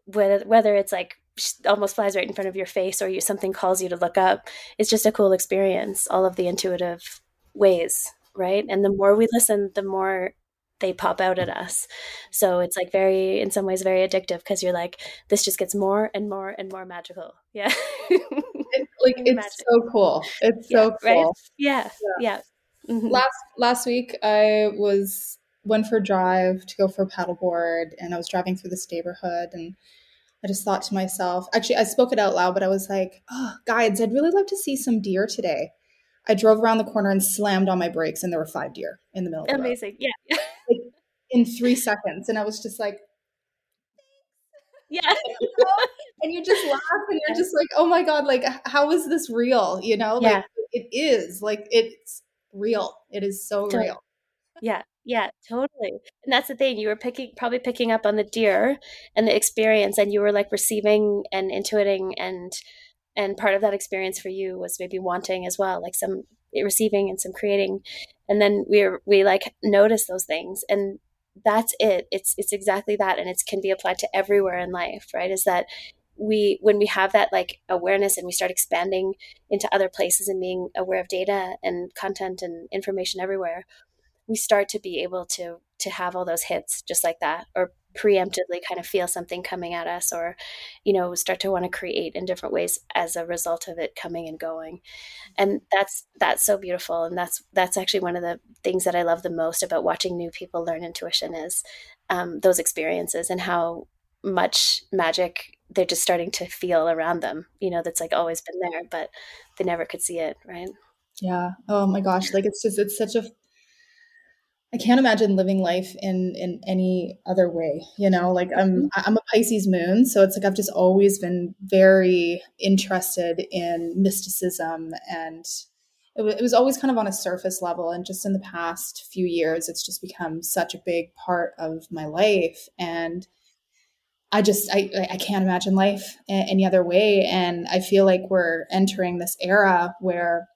whether whether it's like almost flies right in front of your face or you something calls you to look up it's just a cool experience all of the intuitive ways right? And the more we listen the more they pop out at us so it's like very in some ways very addictive because you're like this just gets more and more and more magical yeah it's like it's Magic. so cool it's yeah, so cool right? yeah yeah, yeah. Mm-hmm. last last week i was went for a drive to go for a paddleboard and i was driving through this neighborhood and I just thought to myself, actually, I spoke it out loud, but I was like, oh, guides, I'd really love to see some deer today. I drove around the corner and slammed on my brakes, and there were five deer in the middle of the Amazing. road. Yeah. like, in three seconds. And I was just like, yeah. and you just laugh and you're just like, oh my God, like, how is this real? You know, like, it is like, it's real. It is so totally. real. Yeah. Yeah, totally. And that's the thing. You were picking probably picking up on the deer and the experience and you were like receiving and intuiting and and part of that experience for you was maybe wanting as well, like some eh, receiving and some creating. And then we we like notice those things and that's it. It's it's exactly that and it can be applied to everywhere in life, right? Is that we when we have that like awareness and we start expanding into other places and being aware of data and content and information everywhere we start to be able to to have all those hits just like that or preemptively kind of feel something coming at us or you know start to want to create in different ways as a result of it coming and going. And that's that's so beautiful and that's that's actually one of the things that i love the most about watching new people learn intuition is um, those experiences and how much magic they're just starting to feel around them you know that's like always been there but they never could see it right? Yeah. Oh my gosh like it's just it's such a I can't imagine living life in in any other way. You know, like I'm mm-hmm. I'm a Pisces moon, so it's like I've just always been very interested in mysticism, and it, w- it was always kind of on a surface level. And just in the past few years, it's just become such a big part of my life, and I just I I can't imagine life any other way. And I feel like we're entering this era where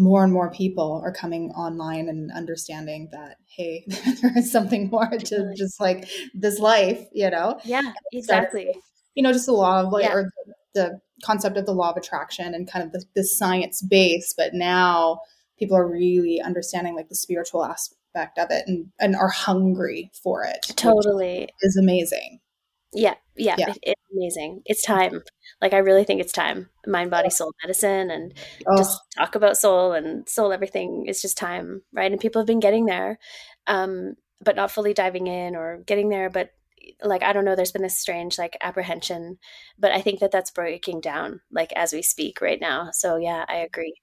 more and more people are coming online and understanding that hey there is something more to just like this life you know? Yeah exactly. so, you know just the law of like yeah. or the, concept of the law of attraction and kind of the, the science base but now people are really understanding like the spiritual aspect of it and and are hungry for it totally. is amazing Yeah, yeah, yeah. It, it's amazing. It's time. Like I really think it's time. Mind, body, soul medicine, and oh. just talk about soul and soul. Everything It's just time, right? And people have been getting there, um, but not fully diving in or getting there. But like I don't know, there's been this strange like apprehension, but I think that that's breaking down like as we speak right now. So yeah, I agree,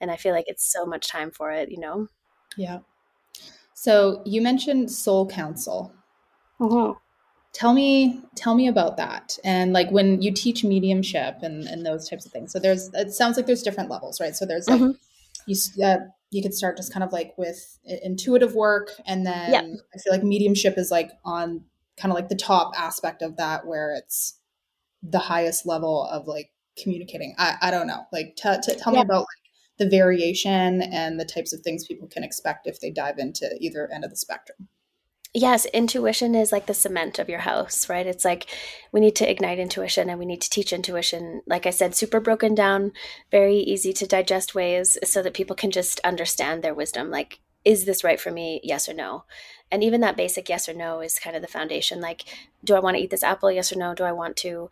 and I feel like it's so much time for it. You know. Yeah. So you mentioned Soul Council. Mm-hmm tell me tell me about that and like when you teach mediumship and and those types of things so there's it sounds like there's different levels right so there's like mm-hmm. you uh, you could start just kind of like with intuitive work and then yeah. i feel like mediumship is like on kind of like the top aspect of that where it's the highest level of like communicating i, I don't know like t- t- tell yeah. me about like the variation and the types of things people can expect if they dive into either end of the spectrum yes, intuition is like the cement of your house, right? It's like we need to ignite intuition and we need to teach intuition. Like I said, super broken down, very easy to digest ways so that people can just understand their wisdom. Like, is this right for me? Yes or no. And even that basic yes or no is kind of the foundation. Like, do I want to eat this apple? Yes or no? Do I want to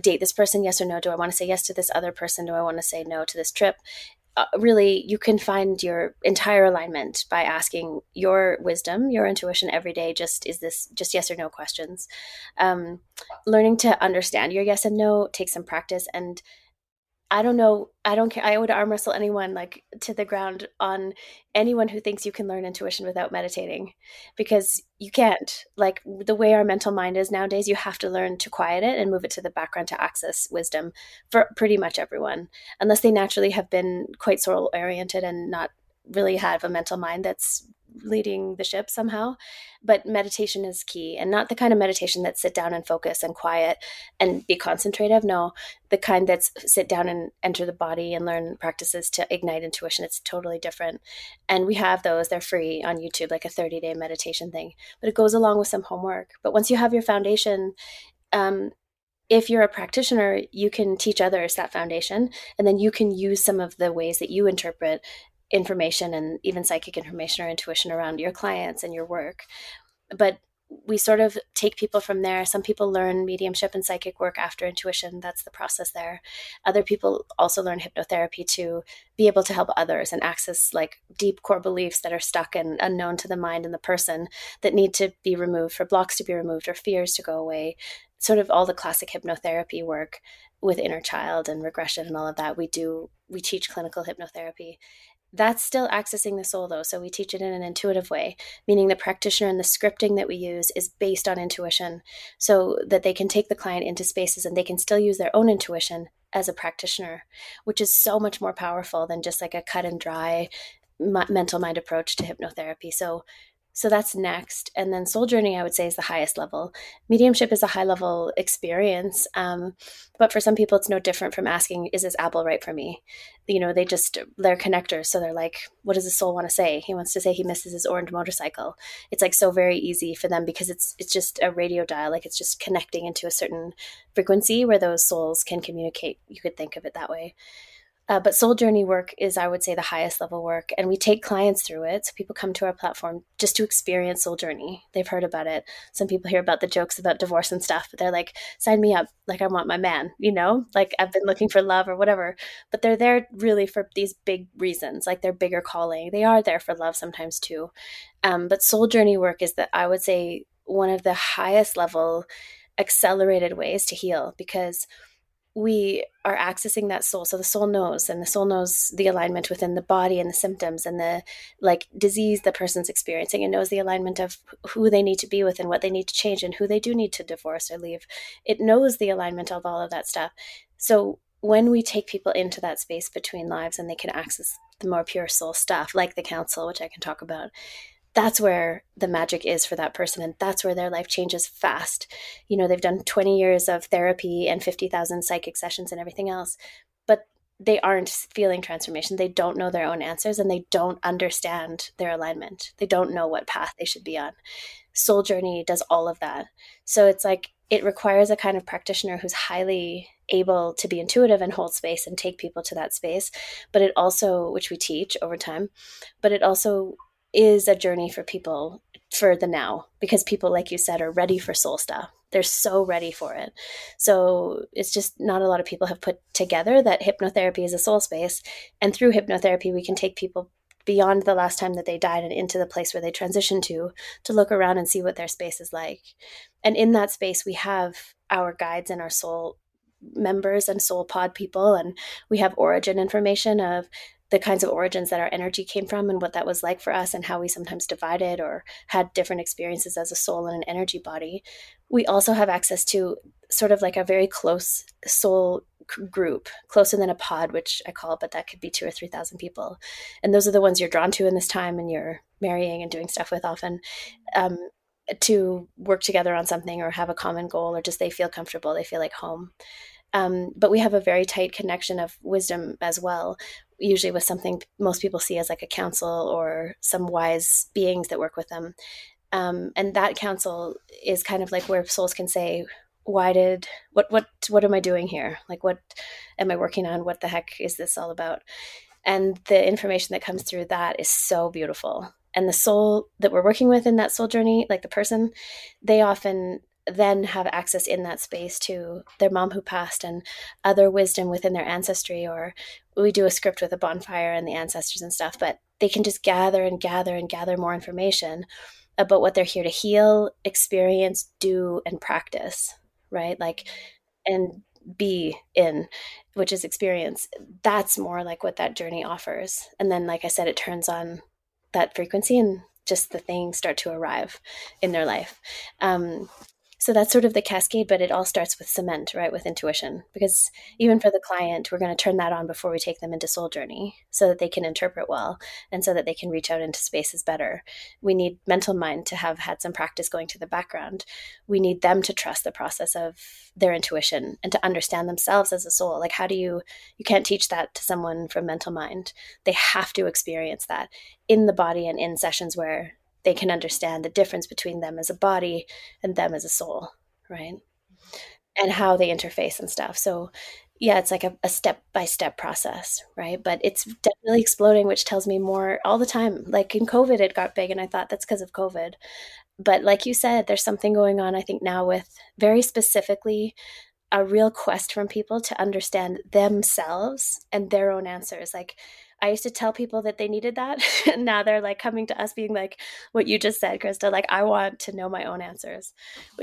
date this person? Yes or no? Do I want to say yes to this other person? Do I want to say no to this trip? Uh, really you can find your entire alignment by asking your wisdom your intuition every day just is this just yes or no questions? Um, learning to understand your yes and no takes some practice and I don't know. I don't care. I would arm wrestle anyone like to the ground on anyone who thinks you can learn intuition without meditating because you can't. Like the way our mental mind is nowadays, you have to learn to quiet it and move it to the background to access wisdom for pretty much everyone, unless they naturally have been quite soul oriented and not really have a mental mind that's leading the ship somehow but meditation is key and not the kind of meditation that sit down and focus and quiet and be concentrative no. The kind that's sit down and enter the body and learn practices to ignite intuition it's totally different. And we have those they're free on youtube like a 30 day meditation thing but it goes along with some homework. But once you have your foundation um, if you're a practitioner, you can teach others that foundation, and then you can use some of the ways that you interpret information and even psychic information or intuition around your clients and your work. But we sort of take people from there. Some people learn mediumship and psychic work after intuition. That's the process there. Other people also learn hypnotherapy to be able to help others and access like deep core beliefs that are stuck and unknown to the mind and the person that need to be removed, for blocks to be removed or fears to go away. Sort of all the classic hypnotherapy work with inner child and regression and all of that. We do, we teach clinical hypnotherapy that's still accessing the soul though so we teach it in an intuitive way meaning the practitioner and the scripting that we use is based on intuition so that they can take the client into spaces and they can still use their own intuition as a practitioner which is so much more powerful than just like a cut and dry mental mind approach to hypnotherapy so so that's next. And then soul journey, I would say, is the highest level. Mediumship is a high level experience. Um, but for some people, it's no different from asking, is this apple right for me? You know, they just, they're connectors. So they're like, what does the soul want to say? He wants to say he misses his orange motorcycle. It's like so very easy for them because it's, it's just a radio dial. Like it's just connecting into a certain frequency where those souls can communicate. You could think of it that way. Uh, but soul journey work is, I would say, the highest level work. And we take clients through it. So people come to our platform just to experience soul journey. They've heard about it. Some people hear about the jokes about divorce and stuff, but they're like, sign me up. Like, I want my man, you know? Like, I've been looking for love or whatever. But they're there really for these big reasons, like their bigger calling. They are there for love sometimes too. Um, but soul journey work is that I would say one of the highest level accelerated ways to heal because we are accessing that soul. So the soul knows and the soul knows the alignment within the body and the symptoms and the like disease the person's experiencing and knows the alignment of who they need to be with and what they need to change and who they do need to divorce or leave. It knows the alignment of all of that stuff. So when we take people into that space between lives and they can access the more pure soul stuff like the council which i can talk about that's where the magic is for that person and that's where their life changes fast. You know they've done 20 years of therapy and 50,000 psychic sessions and everything else but they aren't feeling transformation. They don't know their own answers and they don't understand their alignment. They don't know what path they should be on. Soul journey does all of that. So it's like it requires a kind of practitioner who's highly able to be intuitive and hold space and take people to that space but it also which we teach over time but it also is a journey for people for the now because people like you said are ready for soul stuff they're so ready for it. So it's just not a lot of people have put together that hypnotherapy is a soul space. And through hypnotherapy, we can take people beyond the last time that they died and into the place where they transition to to look around and see what their space is like and in that space we have our guides and our soul members and soul pod people and we have origin information of the kinds of origins that our energy came from and what that was like for us and how we sometimes divided or had different experiences as a soul and an energy body. We also have access to sort of like a very close soul group closer than a pod which i call but that could be two or three thousand people. And those are the ones you're drawn to in this time and you're marrying and doing stuff with often um, to work together on something or have a common goal or just they feel comfortable they feel like home. Um, but we have a very tight connection of wisdom as well usually with something most people see as like a council or some wise beings that work with them. Um, and that council is kind of like where souls can say why did what what what am i doing here? Like what am i working on? What the heck is this all about? And the information that comes through that is so beautiful. And the soul that we're working with in that soul journey like the person they often then have access in that space to their mom who passed and other wisdom within their ancestry or we do a script with a bonfire and the ancestors and stuff but they can just gather and gather and gather more information about what they're here to heal experience do and practice right? Like and be in which is experience. That's more like what that journey offers. And then like i said it turns on that frequency and just the things start to arrive in their life. Um, so that's sort of the cascade but it all starts with cement right with intuition. Because even for the client we're going to turn that on before we take them into soul journey so that they can interpret well and so that they can reach out into spaces better. We need mental mind to have had some practice going to the background. We need them to trust the process of their intuition and to understand themselves as a soul. Like how do you you can't teach that to someone from mental mind. They have to experience that in the body and in sessions where they can understand the difference between them as a body and them as a soul, right? And how they interface and stuff. So, yeah, it's like a step by step process, right? But it's definitely exploding, which tells me more all the time. Like in COVID, it got big, and I thought that's because of COVID. But like you said, there's something going on, I think, now with very specifically a real quest from people to understand themselves and their own answers. Like, I used to tell people that they needed that. and now they're like coming to us being like what you just said, Krista, like I want to know my own answers.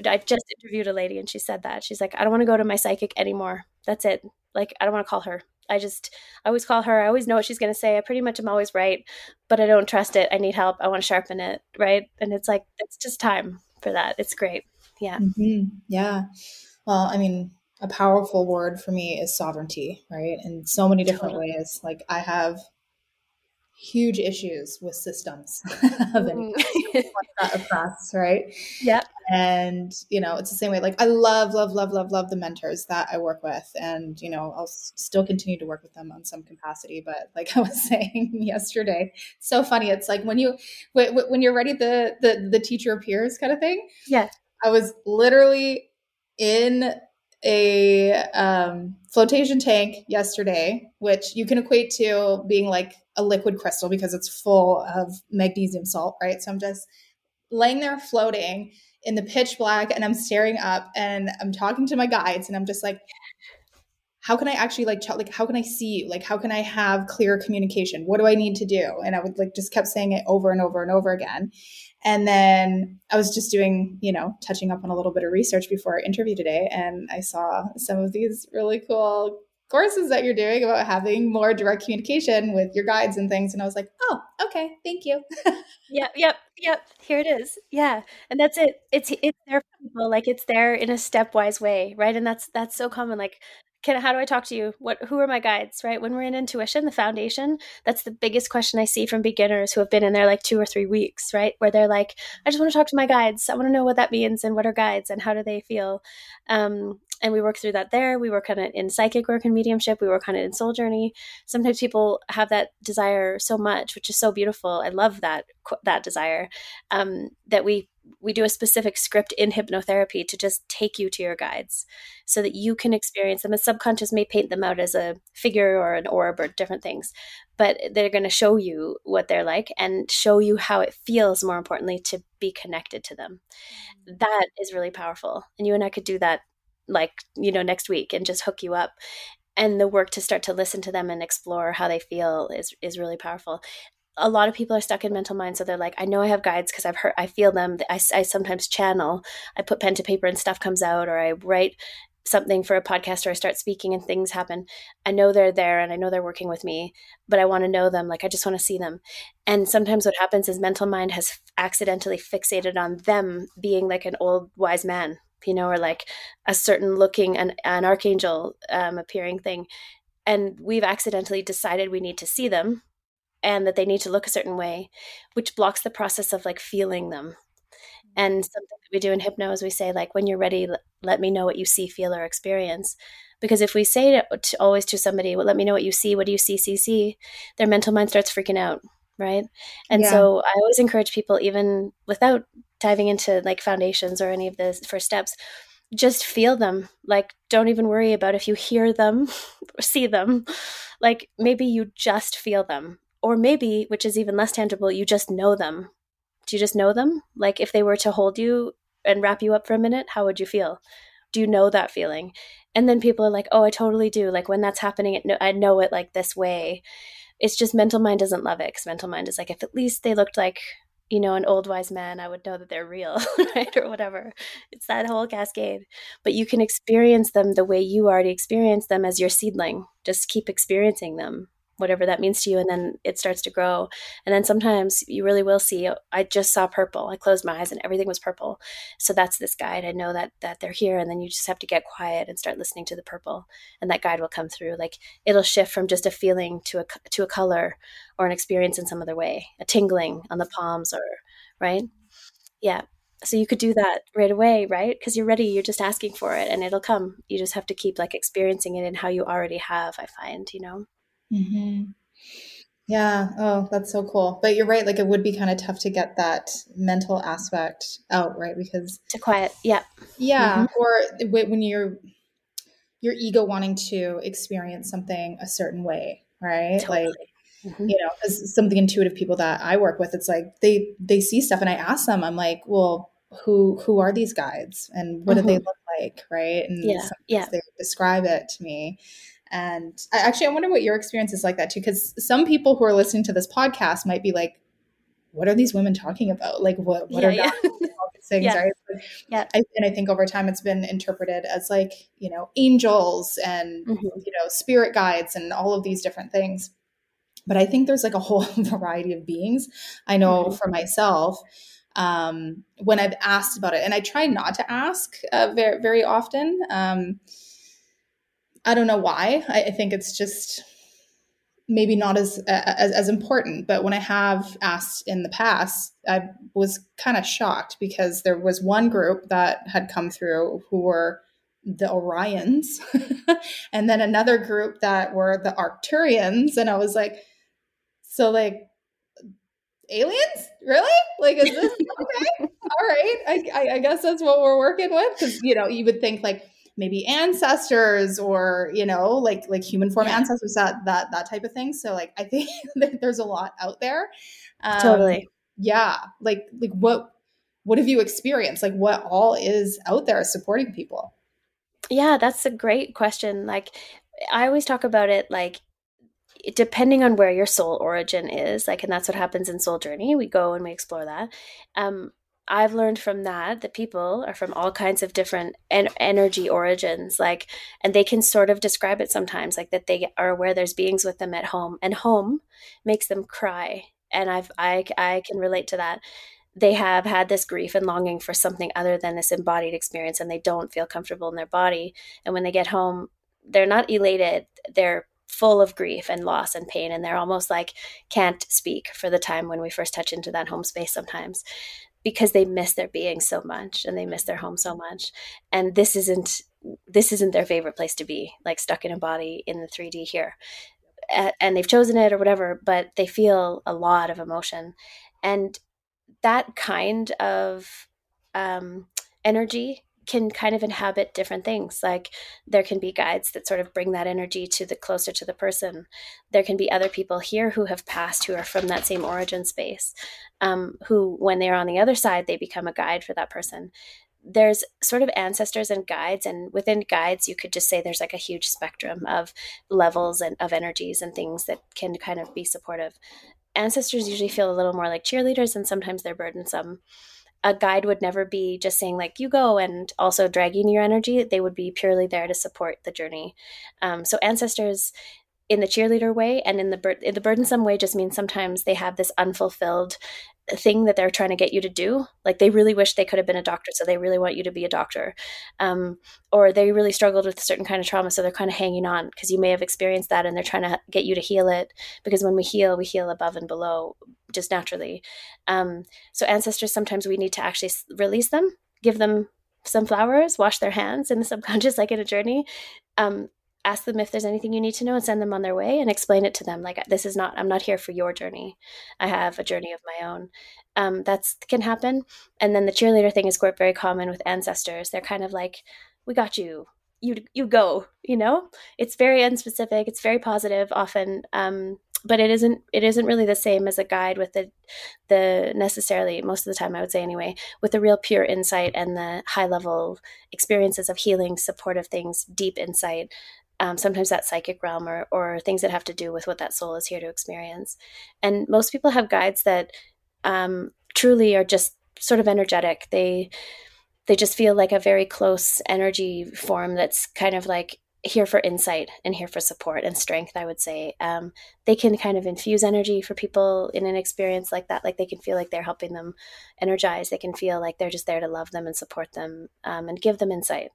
I just interviewed a lady and she said that. She's like, I don't want to go to my psychic anymore. That's it. Like I don't want to call her. I just I always call her. I always know what she's going to say. I pretty much am always right, but I don't trust it. I need help. I want to sharpen it, right? And it's like it's just time for that. It's great. Yeah. Mm-hmm. Yeah. Well, I mean, a powerful word for me is sovereignty, right? In so many different totally. ways. Like I have huge issues with systems of any mm. across, right? Yeah. And you know, it's the same way. Like I love, love, love, love, love the mentors that I work with, and you know, I'll s- still continue to work with them on some capacity. But like I was saying yesterday, so funny. It's like when you when you're ready, the the the teacher appears, kind of thing. Yeah. I was literally in a um, flotation tank yesterday, which you can equate to being like a liquid crystal because it's full of magnesium salt, right? So I'm just laying there floating in the pitch black and I'm staring up and I'm talking to my guides and I'm just like, how can I actually like, ch- like, how can I see you? Like, how can I have clear communication? What do I need to do? And I would like just kept saying it over and over and over again. And then I was just doing, you know, touching up on a little bit of research before our interview today. And I saw some of these really cool courses that you're doing about having more direct communication with your guides and things. And I was like, oh, okay, thank you. yep, yep, yep. Here it is. Yeah. And that's it. It's it's there for people. Like it's there in a stepwise way, right? And that's that's so common. Like can how do I talk to you? What who are my guides, right? When we're in intuition, the foundation, that's the biggest question I see from beginners who have been in there like 2 or 3 weeks, right? Where they're like, I just want to talk to my guides. I want to know what that means and what are guides and how do they feel. Um, and we work through that there. We work on it in psychic work and mediumship. We work on it in soul journey. Sometimes people have that desire so much, which is so beautiful. I love that that desire um, that we we do a specific script in hypnotherapy to just take you to your guides so that you can experience them. The subconscious may paint them out as a figure or an orb or different things, but they're going to show you what they're like and show you how it feels more importantly to be connected to them mm-hmm. that is really powerful and you and i could do that like you know next week and just hook you up and the work to start to listen to them and explore how they feel is is really powerful a lot of people are stuck in mental mind so they're like i know i have guides because i've heard i feel them I, I sometimes channel i put pen to paper and stuff comes out or i write something for a podcast or I start speaking and things happen, I know they're there and I know they're working with me, but I want to know them. Like I just want to see them. And sometimes what happens is mental mind has accidentally fixated on them being like an old wise man, you know, or like a certain looking an, an archangel um, appearing thing. And we've accidentally decided we need to see them and that they need to look a certain way, which blocks the process of like feeling them and something that we do in hypno is we say, like, when you're ready, let me know what you see, feel, or experience. Because if we say to, always to somebody, well, let me know what you see, what do you see, see, see, their mental mind starts freaking out, right? And yeah. so I always encourage people, even without diving into like foundations or any of the first steps, just feel them. Like, don't even worry about if you hear them or see them. Like, maybe you just feel them. Or maybe, which is even less tangible, you just know them do you just know them? Like if they were to hold you and wrap you up for a minute, how would you feel? Do you know that feeling? And then people are like, "Oh, I totally do." Like when that's happening, I know it like this way. It's just mental mind doesn't love it because mental mind is like, if at least they looked like you know, an old wise man, I would know that they're real, right? Or whatever. It's that whole cascade. But you can experience them the way you already experienced them as your seedling. Just keep experiencing them whatever that means to you and then it starts to grow. And then sometimes you really will see i just saw purple. I closed my eyes and everything was purple. So that's this guide. I know that that they're here and then you just have to get quiet and start listening to the purple and that guide will come through. Like it'll shift from just a feeling to a to a color or an experience in some other way a tingling on the palms or right? Yeah. So you could do that right away right? Because you're ready you're just asking for it and it'll come. You just have to keep like experiencing it in how you already have i find you know Mm-hmm. Yeah. Oh, that's so cool. But you're right. Like it would be kind of tough to get that mental aspect out, right? Because to quiet. Yeah. Yeah. Mm-hmm. Or when you're your ego wanting to experience something a certain way, right? Totally. Like Mm-hmm. you know as the intuitive people that i work with it's like they they see stuff and i ask them i'm like well who who are these guides and what mm-hmm. do they mm-hmm. look like right and yeah yeah they describe it to me and I, actually, I wonder what your experience is like that too, because some people who are listening to this podcast might be like, "What are these women talking about? Like, what what yeah, are yeah. things?" yeah. Right? yeah. I, and I think over time it's been interpreted as like you know angels and mm-hmm. you know spirit guides and all of these different things. But I think there's like a whole variety of beings. I know mm-hmm. for myself um, when I've asked about it, and I try not to ask uh, very very often. Um, I don't know why. I, I think it's just maybe not as, as as important. But when I have asked in the past, I was kind of shocked because there was one group that had come through who were the Orions, and then another group that were the Arcturians, and I was like, so like aliens? Really? Like is this okay? All right. I, I, I guess that's what we're working with. Because you know you would think like maybe ancestors or you know like like human form yeah. ancestors that that that type of thing. So like i think that there's a lot out there. Um, totally. yeah like like what what have you experienced? Like what all is out there supporting people? Yeah that's a great question. Like i always talk about it like depending on where your soul origin is like and that's what happens in soul journey we go and we explore that. Um I've learned from that that people are from all kinds of different en- energy origins, like, and they can sort of describe it sometimes, like that they are aware there's beings with them at home, and home makes them cry, and I've I I can relate to that. They have had this grief and longing for something other than this embodied experience, and they don't feel comfortable in their body. And when they get home, they're not elated; they're full of grief and loss and pain and they're almost like can't speak for the time when we first touch into that home space sometimes because they miss their being so much and they miss their home so much and this isn't this isn't their favorite place to be like stuck in a body in the 3d here and they've chosen it or whatever but they feel a lot of emotion and that kind of um, energy can kind of inhabit different things. Like there can be guides that sort of bring that energy to the closer to the person. There can be other people here who have passed who are from that same origin space, um, who, when they're on the other side, they become a guide for that person. There's sort of ancestors and guides, and within guides, you could just say there's like a huge spectrum of levels and of energies and things that can kind of be supportive. Ancestors usually feel a little more like cheerleaders, and sometimes they're burdensome a guide would never be just saying like you go and also dragging your energy they would be purely there to support the journey um, so ancestors in the cheerleader way and in the bur- in the burdensome way just means sometimes they have this unfulfilled thing that they're trying to get you to do. Like they really wish they could have been a doctor so they really want you to be a doctor. Um, or they really struggled with a certain kind of trauma so they're kind of hanging on because you may have experienced that and they're trying to get you to heal it because when we heal we heal above and below just naturally. Um, so ancestors sometimes we need to actually release them give them some flowers wash their hands in the subconscious like in a journey. Um, ask them if there's anything you need to know and send them on their way and explain it to them like this is not i'm not here for your journey. I have a journey of my own. Um, that's can happen. And then the cheerleader thing is very common with ancestors. They're kind of like we got you. You you go you know? It's very unspecific. It's very positive often um, but it isn't it isn't really the same as a guide with the the necessarily most of the time i would say anyway with the real pure insight and the high level experiences of healing supportive things deep insight um, sometimes that psychic realm or, or things that have to do with what that soul is here to experience. And most people have guides that um, truly are just sort of energetic. They they just feel like a very close energy form that's kind of like here for insight and here for support and strength i would say um, they can kind of infuse energy for people in an experience like that like they can feel like they're helping them energize they can feel like they're just there to love them and support them um, and give them insight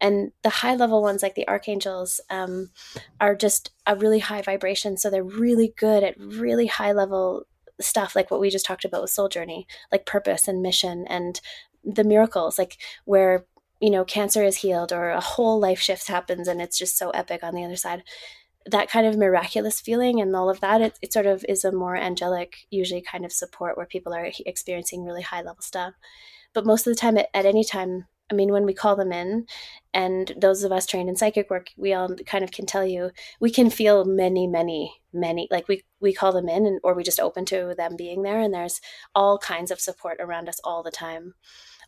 and the high level ones like the archangels um, are just a really high vibration. So they're really good at really high level stuff like what we just talked about with soul journey like purpose and mission and the miracles like where you know cancer is healed or a whole life shift happens and it's just so epic on the other side. That kind of miraculous feeling and all of that it, it sort of is a more angelic usually kind of support where people are experiencing really high level stuff. But most of the time at, at any time I mean, when we call them in, and those of us trained in psychic work, we all kind of can tell you we can feel many, many, many. Like we we call them in, and or we just open to them being there, and there's all kinds of support around us all the time.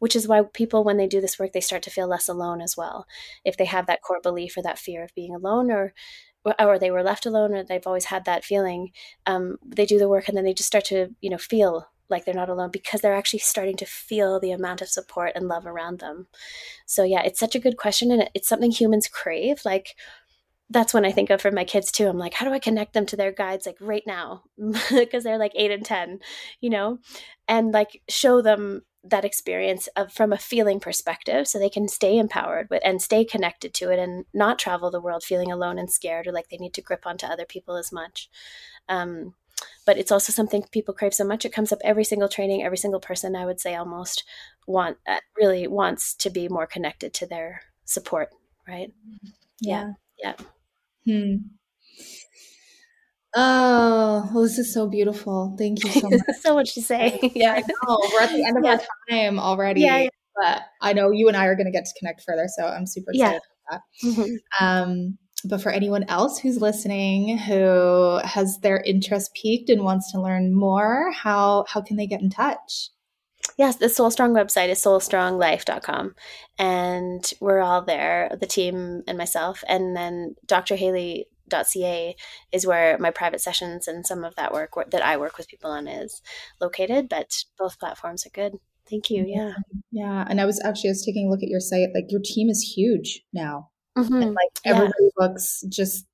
Which is why people, when they do this work, they start to feel less alone as well. If they have that core belief or that fear of being alone, or or they were left alone, or they've always had that feeling, um, they do the work, and then they just start to you know feel like they're not alone because they're actually starting to feel the amount of support and love around them. So yeah, it's such a good question and it's something humans crave. Like that's when I think of for my kids too. I'm like, how do I connect them to their guides like right now? because they're like 8 and 10, you know? And like show them that experience of from a feeling perspective so they can stay empowered with and stay connected to it and not travel the world feeling alone and scared or like they need to grip onto other people as much. Um, but it's also something people crave so much it comes up every single training every single person i would say almost want uh, really wants to be more connected to their support right yeah yeah. Hmm. Oh, well, this is so beautiful. Thank you so much. so much to say. yeah, I know. We're at the end of yeah. our time already. Yeah, yeah, But I know you and I are going to get to connect further. So I'm super excited yeah. about that. Mm-hmm. Um, but for anyone else who's listening who has their interest piqued and wants to learn more, how how can they get in touch? Yes, the SoulStrong website is soulstronglife.com. And we're all there, the team and myself. And then drhaley.ca is where my private sessions and some of that work that I work with people on is located. But both platforms are good. Thank you. Mm-hmm. Yeah. Yeah. And I was actually I was taking a look at your site. Like your team is huge now. Mm-hmm. And like everybody yeah. looks just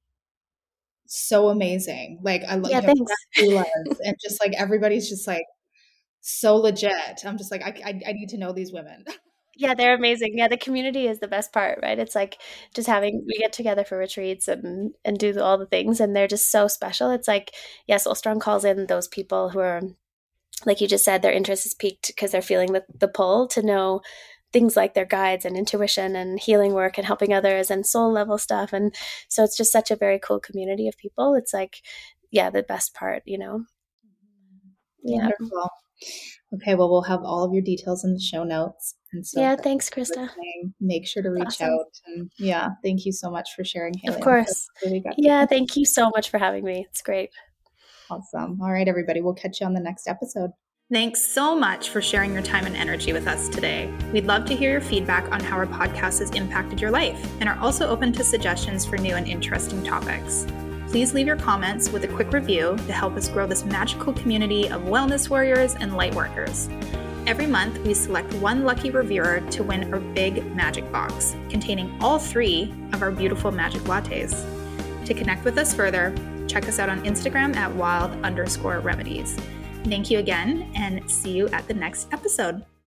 so amazing. Like I love yeah, and just like everybody's just like so legit. I'm just like I, I, I need to know these women. Yeah, they're amazing. Yeah, the community is the best part, right? It's like just having we get together for retreats and and do all the things, and they're just so special. It's like yes, SoulStrong calls in those people who are like you just said, their interest is piqued because they're feeling the, the pull to know things like their guides and intuition and healing work and helping others and soul level stuff. And so it's just such a very cool community of people. It's like, yeah, the best part, you know? Yeah. Wonderful. Okay, well, we'll have all of your details in the show notes. And so, yeah, thanks, Krista. Make sure to reach awesome. out. And yeah, thank you so much for sharing. Haile. Of course. Yeah, thank you so much for having me. It's great. Awesome. All right, everybody. We'll catch you on the next episode. Thanks so much for sharing your time and energy with us today. We'd love to hear your feedback on how our podcast has impacted your life and are also open to suggestions for new and interesting topics. Please leave your comments with a quick review to help us grow this magical community of wellness warriors and light workers. Every month, we select one lucky reviewer to win our big magic box containing all three of our beautiful magic lattes. To connect with us further, check us out on Instagram at wild underscore remedies. Thank you again and see you at the next episode.